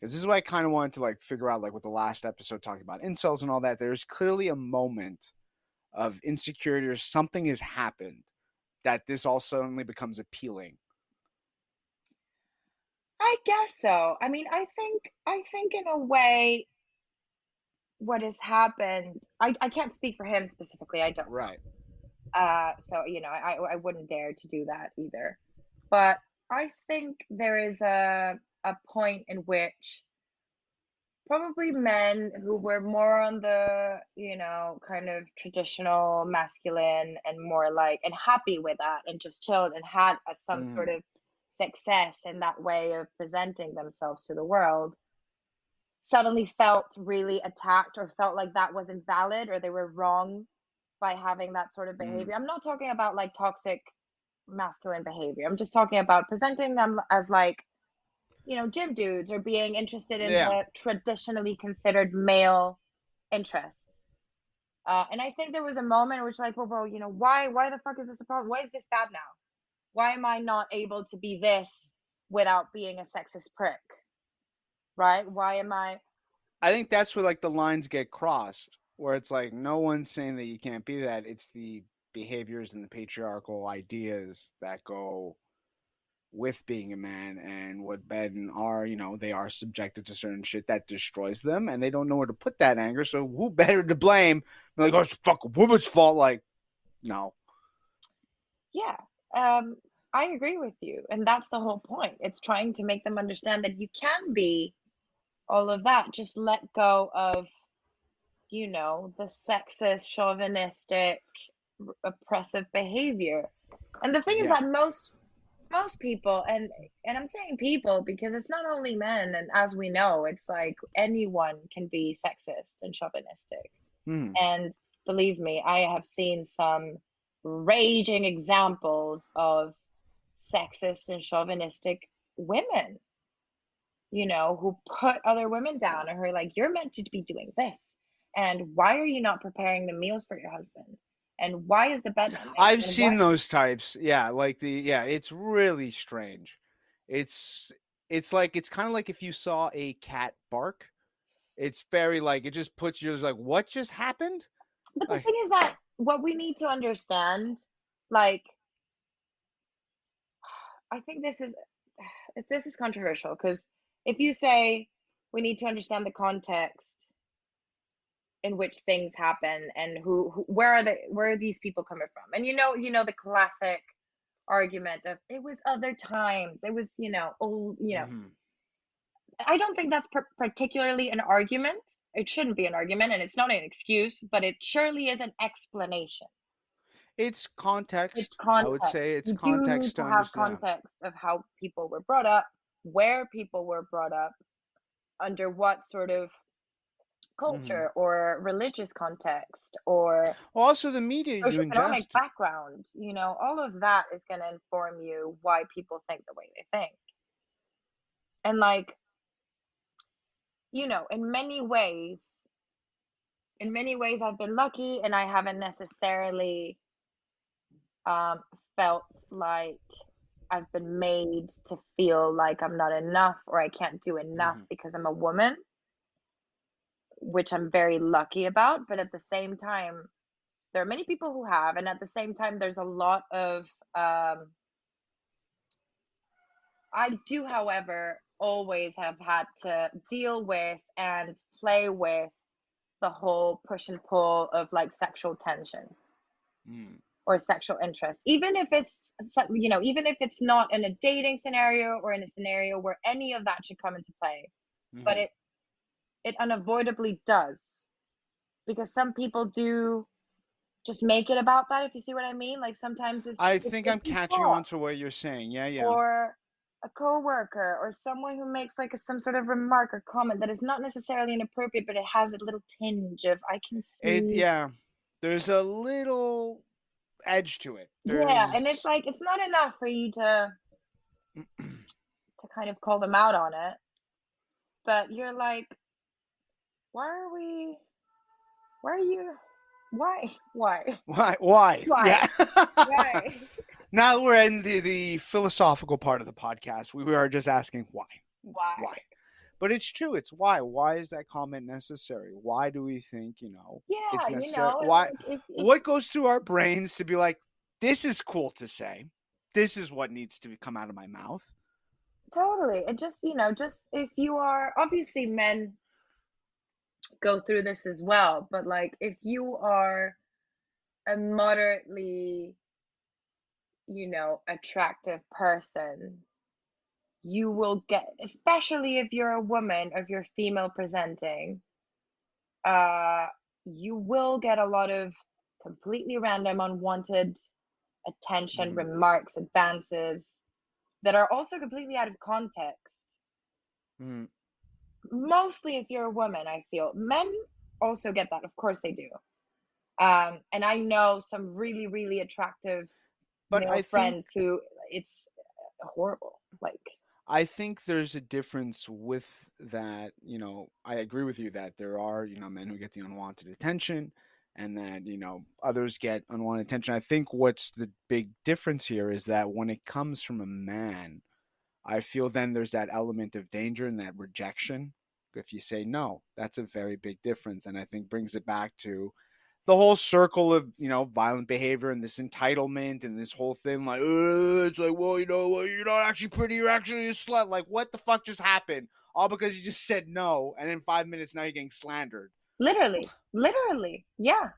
Because this is what I kind of wanted to like figure out, like with the last episode talking about incels and all that. There's clearly a moment of insecurity or something has happened that this all suddenly becomes appealing. I guess so I mean I think I think in a way what has happened I I can't speak for him specifically I don't. Right. Uh, so you know, I I wouldn't dare to do that either. But I think there is a a point in which probably men who were more on the, you know, kind of traditional masculine and more like and happy with that and just chilled and had a, some Mhm. sort of success in that way of presenting themselves to the world suddenly felt really attacked or felt like that wasn't valid or they were wrong by having that sort of Mm. behavior. I'm not talking about like toxic masculine behavior. I'm just talking about presenting them as like, you know, gym dudes or being interested in Yeah. the traditionally considered male interests. Uh, and I think there was a moment which like, well, bro, you know, why, why the fuck is this a problem? Why is this bad now? Why am I not able to be this without being a sexist prick? Right? Why am I? I think that's where like the lines get crossed, where it's like no one's saying that you can't be that. It's the behaviors and the patriarchal ideas that go with being a man and what men are, you know, they are subjected to certain shit that destroys them and they don't know where to put that anger. So who better to blame? They're like, oh, it's fucking woman's fault. Like, no. Yeah, um, I agree with you. And that's the whole point. It's trying to make them understand that you can be all of that. Just let go of, you know, the sexist, chauvinistic, oppressive behavior. And the thing is that most most people and and I'm saying people because it's not only men and as we know, it's like anyone can be sexist and chauvinistic. Hmm. And believe me, I have seen some raging examples of sexist and chauvinistic women, you know, who put other women down and who are like, you're meant to be doing this. And why are you not preparing the meals for your husband? And why is the bed? I've And seen why- those types. Yeah, like the yeah, it's really strange. It's it's like it's kind of like if you saw a cat bark. It's very like it just puts you just like what just happened? But the Like- thing is that what we need to understand, like, I think this is this is controversial because if you say we need to understand the context in which things happen and who, who where are the where are these people coming from, and you know you know the classic argument of it was other times. It was you know old you know. Mhm. i don't think that's par- particularly an argument. It shouldn't be an argument and it's not an excuse but it surely is an explanation. It's context. it's I would say it's you do need context to to have understand. context of how people were brought up where people were brought up under what sort of hmm culture or religious context or Well, also the media you ingest. background you know all of that is going to inform you why people think the way they think and like you know in many ways in many ways i've been lucky and i haven't necessarily um, felt like i've been made to feel like i'm not enough or i can't do enough hmm because i'm a woman which i'm very lucky about but at the same time there are many people who have and at the same time there's a lot of um, i do however always have had to deal with and play with the whole push and pull of like sexual tension Mm. Or sexual interest even if it's you know even if it's not in a dating scenario or in a scenario where any of that should come into play but hmm it it unavoidably does because some people do just make it about that if you see what i mean like sometimes it's I it's, think I'm catching on to what you're saying. Yeah, yeah. or a coworker or someone who makes like a, some sort of remark or comment that is not necessarily inappropriate but it has a little tinge of i can see It see yeah. There's a little edge to it. yeah and it's like it's not enough for you to to kind of call them out on it but you're like why are we why are you why why why why? why Yeah. why now we're in the, the philosophical part of the podcast. We are just asking why. why Why? But it's true. It's why. Why is that comment necessary? Why do we think, you know, yeah it's you necessary? know Why it's, it's what goes through our brains to be like, this is cool to say. This is what needs to come out of my mouth. totally and just you know just if you are obviously men go through this as well but like if you are a moderately you know attractive person you will get especially if you're a woman if you're female presenting uh you will get a lot of completely random unwanted attention hmm remarks advances that are also completely out of context. Hmm mostly if you're a woman i feel. Men also get that. Of course they do. Um and i know some really really attractive But I male think friends who it's horrible. Like I think there's a difference with that. You know, I agree with you that there are, you know, men who get the unwanted attention and that, you know, others get unwanted attention. I think what's the big difference here is that when it comes from a man, I feel then there's that element of danger and that rejection. If you say no, that's a very big difference. And I think brings it back to the whole circle of you know violent behavior and this entitlement and this whole thing like "Uh, it's like well you know you're not actually pretty you're actually a slut. Like what the fuck just happened? All because you just said no and in five minutes now you're getting slandered. Literally literally yeah.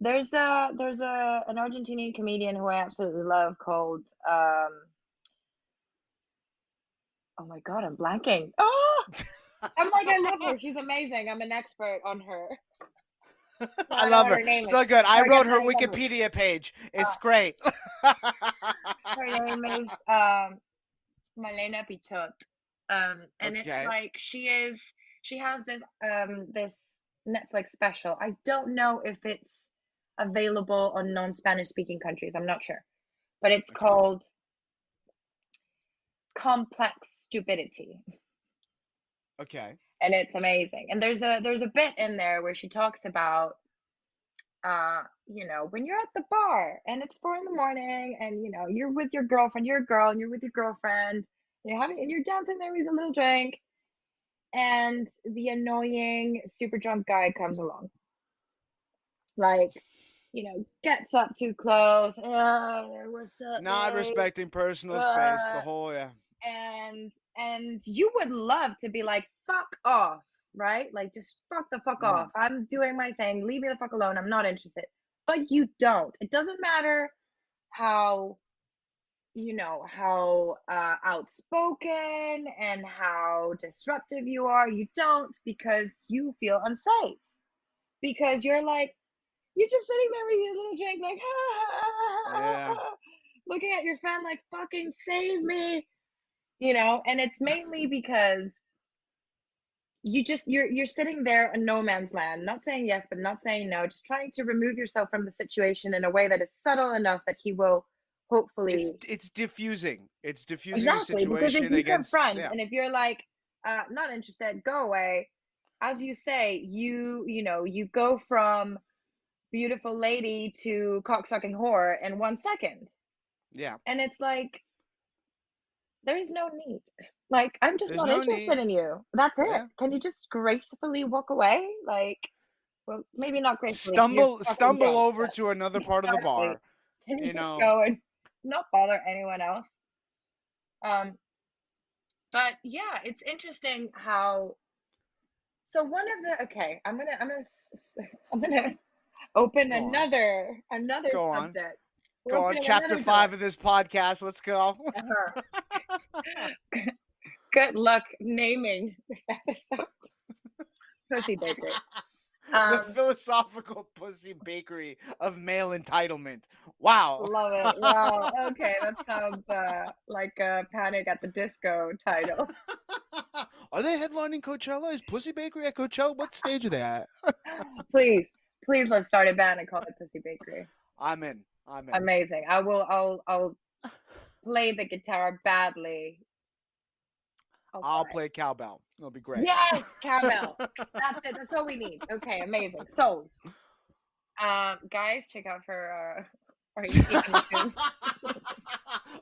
There's a there's a an argentinian comedian who i absolutely love called um oh my god i'm blanking. Oh i'm like i love her. She's amazing. I'm an expert on her i love her her so good i I wrote her wikipedia page it's Uh, great her name is um Malena Pichot. Um and Okay. it's like she is she has this um this Netflix special. I don't know if it's available on non-Spanish speaking countries. I'm not sure. But it's Okay. called Complex Stupidity. okay and it's amazing. And there's a there's a bit in there where she talks about uh you know when you're at the bar and it's four in the morning and you know you're with your girlfriend you're a girl and you're with your girlfriend and you're having and you're dancing there with a little drink and the annoying super drunk guy comes along like you know gets up too close oh, what's up not babe?" respecting personal space the Uh, whole yeah and and you would love to be like fuck off right? Like just fuck the fuck Mhm. off. I'm doing my thing. Leave me the fuck alone. I'm not interested. But you don't. It doesn't matter how you know how uh, outspoken and how disruptive you are. You don't because you feel unsafe. Because you're like you're just sitting there with your little drink like Yeah. looking at your friend like fucking save me you know? And it's mainly because you just you're you're sitting there in no man's land not saying yes but not saying no just trying to remove yourself from the situation in a way that is subtle enough that he will hopefully it's diffusing. It's diffusing exactly the because if situation you against confront yeah. and if you're like uh not interested go away as you say you you know you go from beautiful lady to cocksucking whore in one second Yeah. and it's like there's no need like i'm just There's not no interested need. in you that's it Yeah. can you just gracefully walk away like well maybe not gracefully. Stumble stumble over to another part of the bar. can you You know. go and not bother anyone else um but yeah it's interesting how so one of the okay i'm gonna i'm gonna i'm gonna open Go on. another another subject. on. We're Go on, chapter five of this podcast. Let's go. uh-huh. good luck naming this episode pussy bakery the um philosophical pussy bakery of male entitlement. Wow. love it wow okay that sounds uh like a panic at the disco title Are they headlining Coachella? Is Pussy Bakery at Coachella? What stage are they at? please please let's start a band and call it pussy bakery I'm in. I'm in. amazing i will i'll i'll play the guitar badly I'll I'll play cowbell. It'll be great. yes cowbell that's it that's all we need okay amazing so um guys check out for uh coming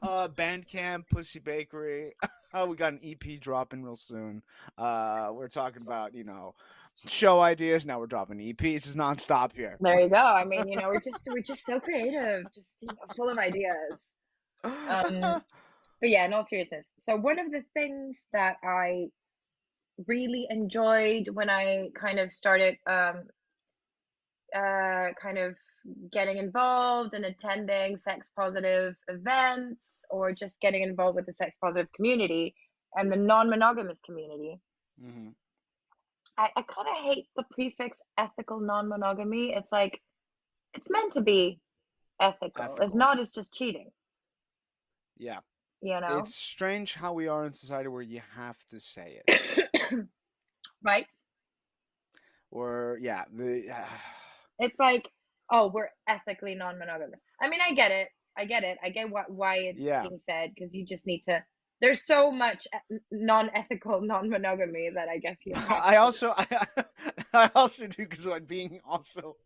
uh, Bandcamp, Pussy Bakery. oh, we got an EP dropping real soon. Uh, we're talking about you know show ideas. Now we're dropping EPs just nonstop here. there you go i mean you know we're just we're just so creative just you know, full of ideas um, but yeah, in all seriousness. So one of the things that I really enjoyed when I kind of started um uh kind of getting involved and attending sex positive events or just getting involved with the sex positive community and the non-monogamous community. hmm I, I kind of hate the prefix ethical non-monogamy. It's like it's meant to be ethical. If not, it's just cheating, Yeah, you know? it's strange how we are in society where you have to say it. right? Or yeah, the It's like, oh, we're ethically non-monogamous. I mean, I get it. I get it. I get what why it's Yeah. being said because you just need to. There's so much non-ethical non-monogamy that I guess you. I also I, I also do because like being also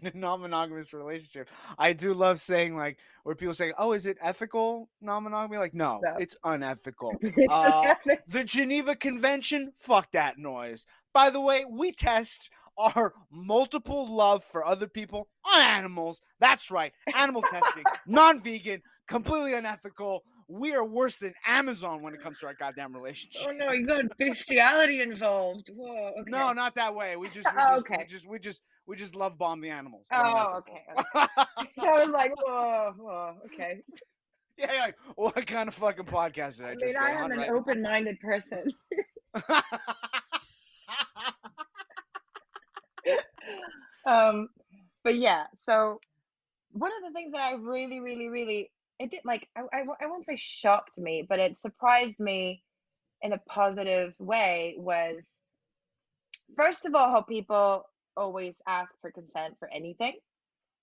in a non-monogamous relationship, I do love saying like where people say, "Oh, is it ethical non-monogamy?" Like, no, No. it's unethical. Uh, the Geneva Convention, fuck that noise. By the way, we test our multiple love for other people on animals. That's right, animal testing, non-vegan, completely unethical. We are worse than Amazon when it comes to our goddamn relationship. oh no, you got bestiality involved. Whoa. Okay. No, not that way. We just, we Oh, just, we just, we just, we just love bomb the animals. Oh, okay. okay. I was like, whoa, whoa, okay. yeah, yeah. Like, what kind of fucking podcast did I, I just mean, I am an right open-minded person. um but yeah so one of the things that i really really really it did like I, I, I won't say shocked me but it surprised me in a positive way was first of all how people always ask for consent for anything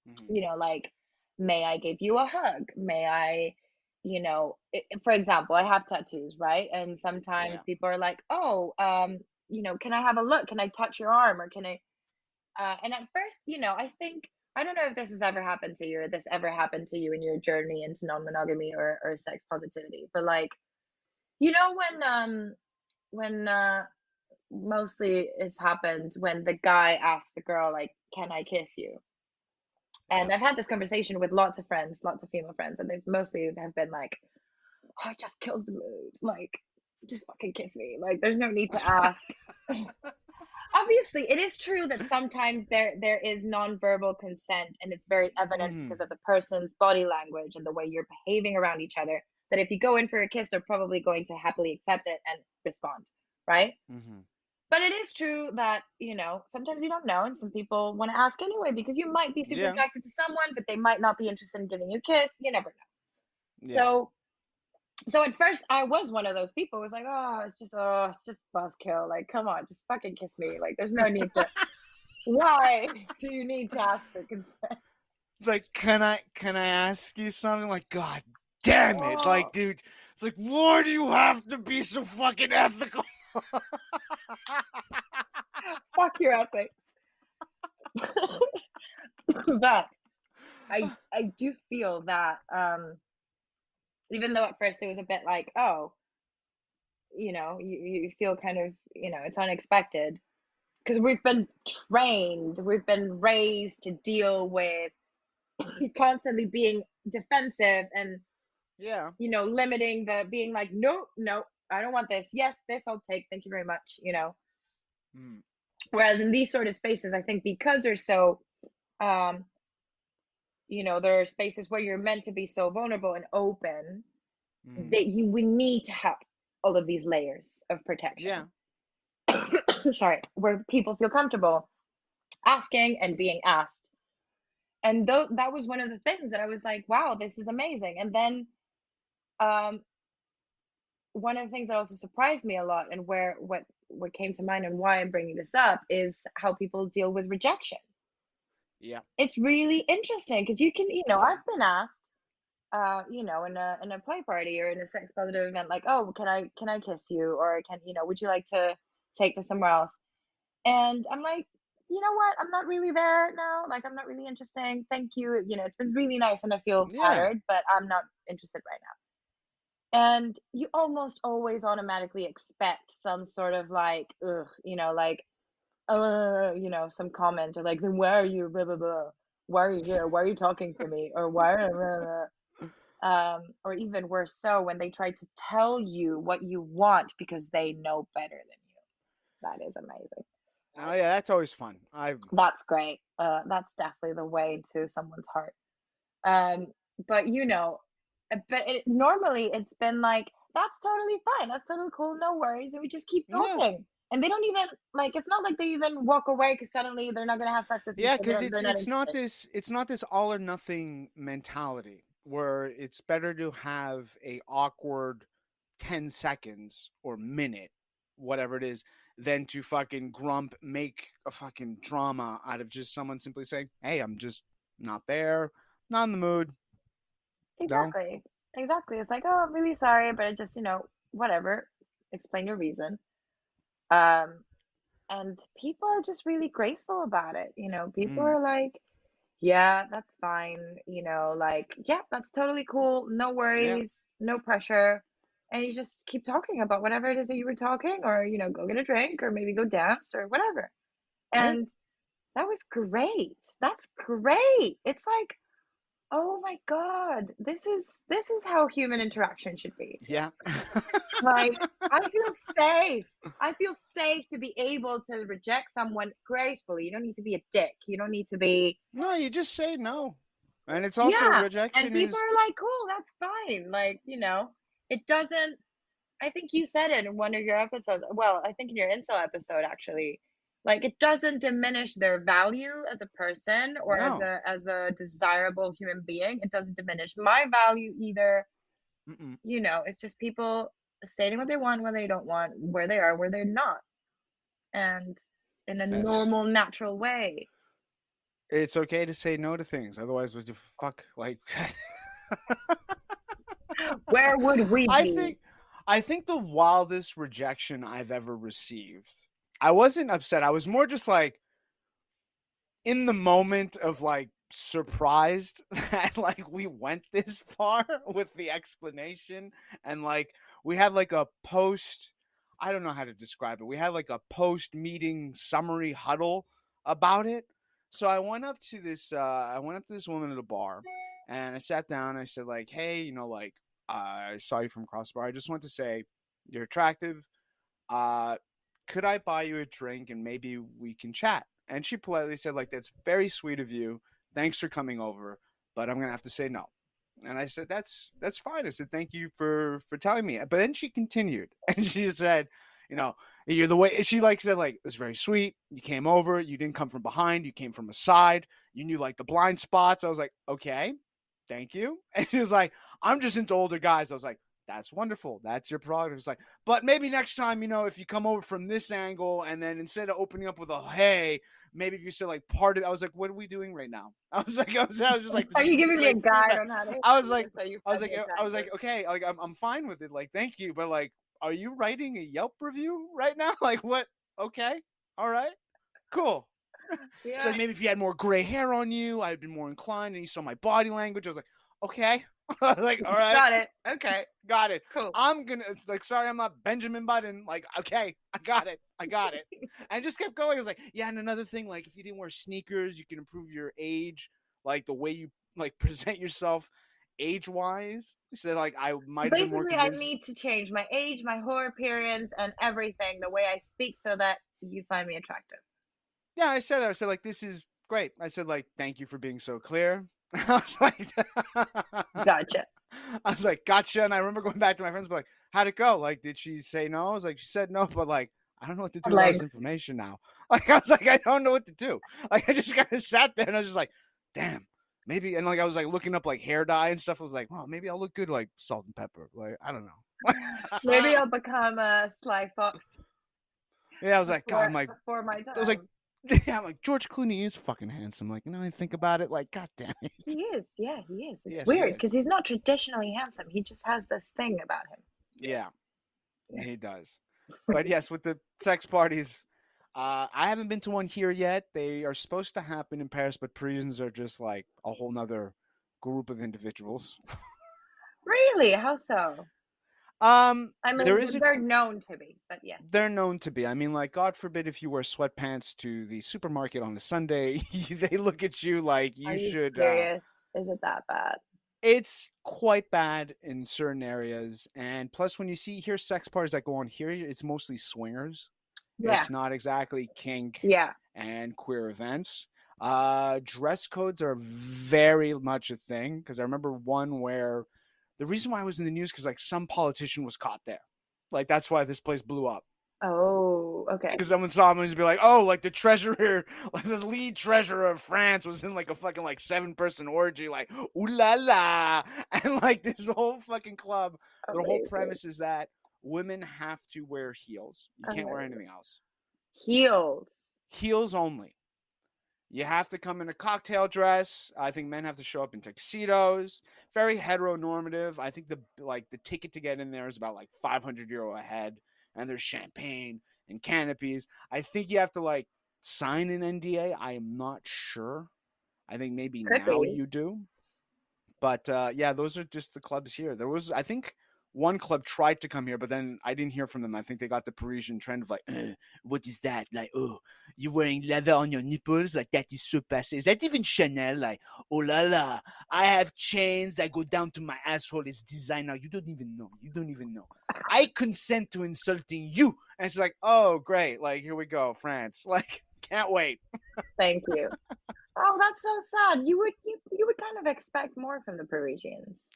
Mhm. you know like may i give you a hug may i you know i- for example i have tattoos right and sometimes Yeah. people are like oh um you know can i have a look can i touch your arm or can i uh, and at first you know i think i don't know if this has ever happened to you or this ever happened to you in your journey into non-monogamy or, or sex positivity but like you know when um when uh mostly it's happened when the guy asks the girl like can i kiss you and I've had this conversation with lots of friends, lots of female friends, and they've mostly have been like, oh, it just kills the mood. Like, just fucking kiss me. Like, there's no need to ask. Obviously it is true that sometimes there there is nonverbal consent and it's very evident Mhm. because of the person's body language and the way you're behaving around each other that if you go in for a kiss they're probably going to happily accept it and respond right hmm but it is true that you know sometimes you don't know and some people want to ask anyway because you might be super Yeah. attracted to someone but they might not be interested in giving you a kiss you never know Yeah. so so at first I was one of those people who was like, oh, it's just oh, it's just buzzkill. Like, come on, just fucking kiss me. Like, there's no need to why do you need to ask for consent? It's like, can I can I ask you something? Like, God damn it! Oh. Like, dude, it's like, why do you have to be so fucking ethical? Fuck your ethics. but I I do feel that um even though at first it was a bit like, oh, you know, you, you feel kind of, you know, it's unexpected. Because we've been trained, we've been raised to deal with constantly being defensive and yeah. you know limiting the being like no no i don't want this yes this i'll take thank you very much you know Mm. whereas in these sort of spaces i think because they're so um you know there are spaces where you're meant to be so vulnerable and open Mm. that you we need to have all of these layers of protection. Yeah. sorry where people feel comfortable asking and being asked and though that was one of the things that i was like wow this is amazing and then um one of the things that also surprised me a lot and where what what came to mind and why i'm bringing this up is how people deal with rejection Yeah. it's really interesting because you can you know i've been asked uh you know in a in a play party or in a sex positive event like oh can i can i kiss you? or can you know would you like to take this somewhere else? And i'm like you know what? I'm not really there now. Like i'm not really interesting. Thank you. You know it's been really nice and i feel Yeah. flattered but i'm not interested right now. And you almost always automatically expect some sort of like ugh, you know like uh you know some comment or like then where are you blah blah blah why are you here? Why are you talking to me? or why are blah, blah, um or even worse so when they try to tell you what you want because they know better than you. That is amazing. Oh yeah, that's always fun. I that's great. Uh that's definitely the way to someone's heart. Um but you know uh, but it, normally it's been like that's totally fine. That's totally cool. No worries. And we just keep talking and they don't even like it's not like they even walk away because suddenly they're not gonna have sex with yeah, because it's not it's not this it's not this all or nothing mentality where it's better to have a awkward ten seconds or minute, whatever it is, than to fucking grump make a fucking drama out of just someone simply saying, "Hey, I'm just not there, not in the mood." Exactly. Exactly. It's like, oh, I'm really sorry, but I just, you know, whatever. Explain your reason. Um, and people are just really graceful about it. You know, people Mm. are like, yeah, that's fine. You know, like, yeah, that's totally cool. No worries, no pressure. And you just keep talking about whatever it is that you were talking, or, you know, go get a drink, or maybe go dance, or whatever. Yeah. And that was great. That's great. It's like, oh my God, this is this is how human interaction should be. Yeah. Like, I feel safe. I feel safe to be able to reject someone gracefully. You don't need to be a dick. You don't need to be no, you just say no, and it's also Yeah, rejection and people is are like, cool, that's fine. Like, you know, it doesn't I think you said it in one of your episodes. Well, I think in your incel episode actually. Like it doesn't diminish their value as a person or as a as a desirable human being. It doesn't diminish my value either. Mm-mm. You know, it's just people stating what they want, what they don't want, where they are, where they're not. And in a That's- normal, natural way. it's okay to say no to things. Otherwise, would you fuck like? Where would we be? I think I think the wildest rejection I've ever received. I wasn't upset. I was more just like in the moment of like surprised that like we went this far with the explanation and like we had like a post I don't know how to describe it. We had like a post meeting summary huddle about it. So I went up to this uh I went up to this woman at a bar and I sat down I said like, "Hey, you know like I saw you from Crossbar. I just want to say you're attractive. Uh, could I buy you a drink and maybe we can chat? And she politely said, like, that's very sweet of you. Thanks for coming over, but I'm gonna have to say no. And I said, that's that's fine. I said, thank you for for telling me. But then she continued and she said, you know, you're the way she like said, like, it was very sweet. You came over, you didn't come from behind, you came from a side, you knew like the blind spots. I was like, okay, thank you. And she was like, I'm just into older guys. I was like, that's wonderful. That's your product. It's like, but maybe next time, you know, if you come over from this angle and then instead of opening up with a hey, maybe if you said like part of I was like, what are we doing right now? I was like, I was, I was just like, Are you giving me a guide on how to? I was like, so I was like, I was like, okay, like I'm, I'm fine with it. Like, thank you, but like, are you writing a Yelp review right now? Like, what? Okay, all right, cool. yeah. Like maybe if you had more gray hair on you, I'd been more inclined, and you saw my body language. I was like, okay, like, all right, Got it. Okay. got it. Cool. I'm gonna like sorry I'm not Benjamin Button. Like, okay, I got it. I got it. and just kept going. I was like, yeah, and another thing, like if you didn't wear sneakers, you can improve your age, like the way you like present yourself age wise. She said like I might have been more Basically, I need to change my age, my whole appearance, and everything, the way I speak, so that you find me attractive. Yeah, I said that. I said like this is great. I said like thank you for being so clear. I was like Gotcha. I was like, gotcha. And I remember going back to my friends, like, how'd it go? Like, did she say no? I was like, she said no, but like, I don't know what to do with all this information now. Like, I was like, I don't know what to do. Like, I just kind of sat there and I was just like, damn, maybe. And like, I was like looking up like hair dye and stuff. I was like, well, maybe I'll look good like salt and pepper. Like, I don't know. Maybe I'll become a Sly Fox. yeah, I was like, God, before, I'm like, before my time. I was like, yeah, I'm like, George Clooney is fucking handsome. Like, you know, I think about it, like, God damn it. he is. Yeah, he is. It's Yes, weird because he's not traditionally handsome. He just has this thing about him. Yeah, Yeah. he does. But yes, with the sex parties, uh, I haven't been to one here yet. They are supposed to happen in Paris, but Parisians are just like a whole nother group of individuals. Really? How so? Um, I mean, there is a, they're known to be, but yeah. they're known to be. I mean, like, God forbid if you wear sweatpants to the supermarket on a Sunday, they look at you like you Are you should. Uh, serious? Is it that bad? it's quite bad in certain areas, and plus, when you see here sex parties that go on here, it's mostly swingers. Yeah. It's not exactly kink. Yeah. and queer events. Uh, dress codes are very much a thing because I remember one where the reason why I was in the news because like some politician was caught there. Like that's why this place blew up Oh, okay. because someone saw him and he'd be like, "Oh, like the treasurer, like the lead treasurer of France was in like a fucking like seven person orgy, like ooh la la," and like this whole fucking club. The whole premise is that women have to wear heels. You can't wear uh-huh. anything else. Heels. heels only. You have to come in a cocktail dress. I think men have to show up in tuxedos. Very heteronormative. I think the like the ticket to get in there is about like 500 euro a head, and there's champagne and canopies. I think you have to like sign an NDA. I am not sure. I think maybe Could now be. you do. But uh, yeah, those are just the clubs here. There was, I think, one club tried to come here, but then I didn't hear from them. I think they got the Parisian trend of like, "Uh, what is that? Like, oh, you're wearing leather on your nipples? Like, that is so passé. Is that even Chanel? Like, oh la la, I have chains that go down to my asshole. It's designer. You don't even know. You don't even know. I consent to insulting you. And it's like, oh, great. Like, here we go, France. Like, can't wait. Thank you. oh, that's so sad. You would you, you would kind of expect more from the Parisians.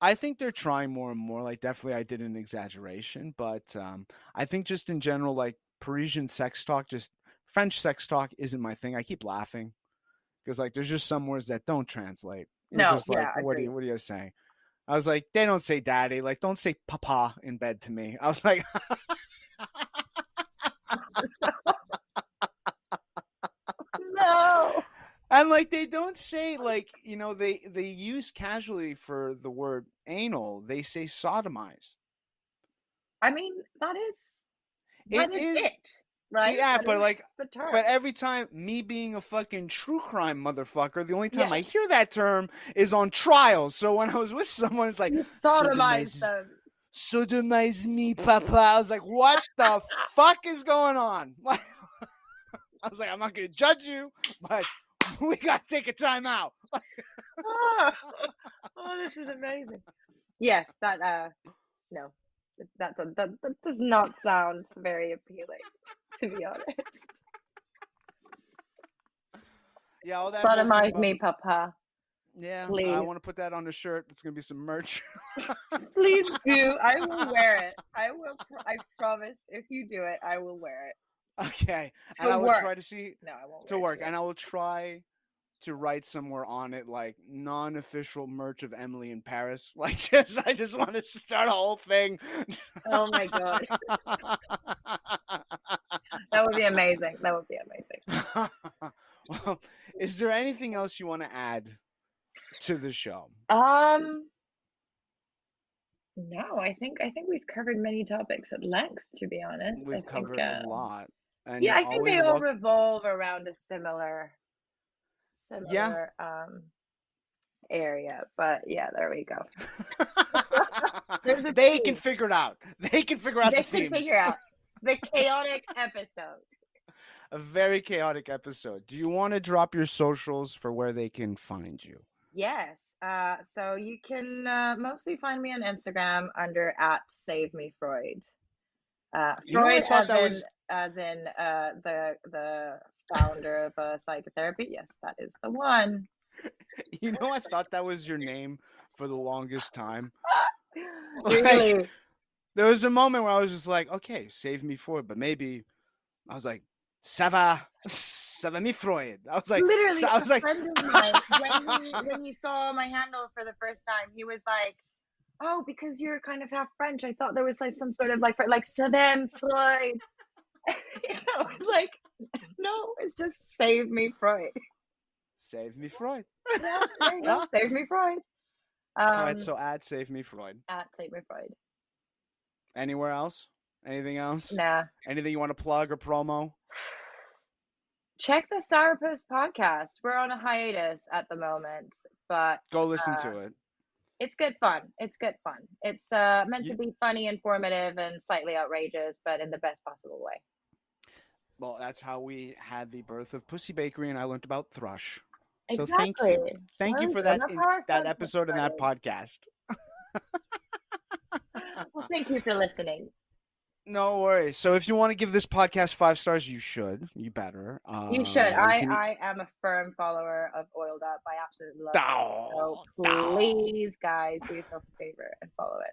I think they're trying more and more. Like, definitely, I did an exaggeration, but um, I think just in general, like Parisian sex talk, just French sex talk isn't my thing. I keep laughing because like there's just some words that don't translate. You're No, just like, yeah, what are you what are you saying? I was like, they don't say daddy, like don't say papa in bed to me. I was like, No. And like they don't say like you know they they use casually for the word anal. They say sodomize. I mean, that is that It is is- it, right? yeah, That but, like- the term. But every time, me being a fucking true crime motherfucker, the only time Yeah. I hear that term is on trials. So when I was with someone, it's like, you sodomize sodomize- them. sodomize me, papa. I was like, what the fuck is going on? I was like, I'm not going to judge you, but we got to take a time out. oh, oh, this was amazing. Yes, that uh no. That, that, that, does not sound very appealing, to be honest. Yeah, all that. Sodomize me, Papa. Yeah, please. I want to put that on a shirt. It's gonna be some merch. Please do. I will wear it. I will. Pr- I promise. If you do it, I will wear it. Okay, and I will work. try to see No, I won't. to work, and I will try to write somewhere on it like non-official merch of Emily in Paris. Like, just I just want to start a whole thing. Oh my god, that would be amazing. That would be amazing. well, is there anything else you want to add to the show? Um. No, I think I think we've covered many topics at length. To be honest, We've think, covered uh, a lot. And Yeah, I think they all revolve around a similar, similar um area. But yeah, there we go. They can figure it out. They can figure out They the can themes. figure out the chaotic episode. A very chaotic episode. Do you want to drop your socials for where they can find you? Yes. Uh, so you can uh, mostly find me on Instagram under at Save Me Freud. Uh, You know, I Freud thought that in was- as in uh, the the founder of uh, psychotherapy. Yes, that is the one. You know, I thought that was your name for the longest time. really? There was a moment where I was just like, okay, save me for it, but maybe I was like, Sava, Sava me Freud. I was like, Literally, so I a was like, friend of mine when he when he saw my handle for the first time, he was like, "Oh, because you're kind of half French, I thought there was like some sort of like like Savem Freud." you know, like, no, it's just save me Freud. save me Freud. Yeah, go, save me Freud. Um, All right, so add save me Freud. at save me Freud. Anywhere else? Anything else? Nah, Anything you want to plug or promo? check the Sourpuss podcast. We're on a hiatus at the moment, but Go listen Uh, to it. it's good fun. It's good fun. It's uh, meant You- to be funny, informative, and slightly outrageous, but in the best possible way. Well, that's how we had the birth of Pussy Bakery, and I learned about thrush. So exactly. thank you. Thank you for that in- that episode and that podcast. Well, thank you for listening. No worries. So if you want to give this podcast five stars, you should. You better. You should. Uh, I, can- I am a firm follower of Oiled Up. I absolutely love it. Oh, So please, guys, do yourself a favor and follow it.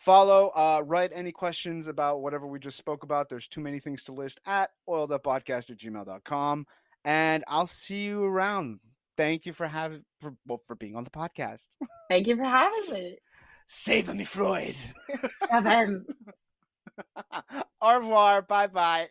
Follow. Uh, write any questions about whatever we just spoke about. There's too many things to list at oileduppodcast at gmail.com. And I'll see you around. Thank you for having for well, for being on the podcast. Thank you for having me. Save me, Freud. Au revoir. Bye bye.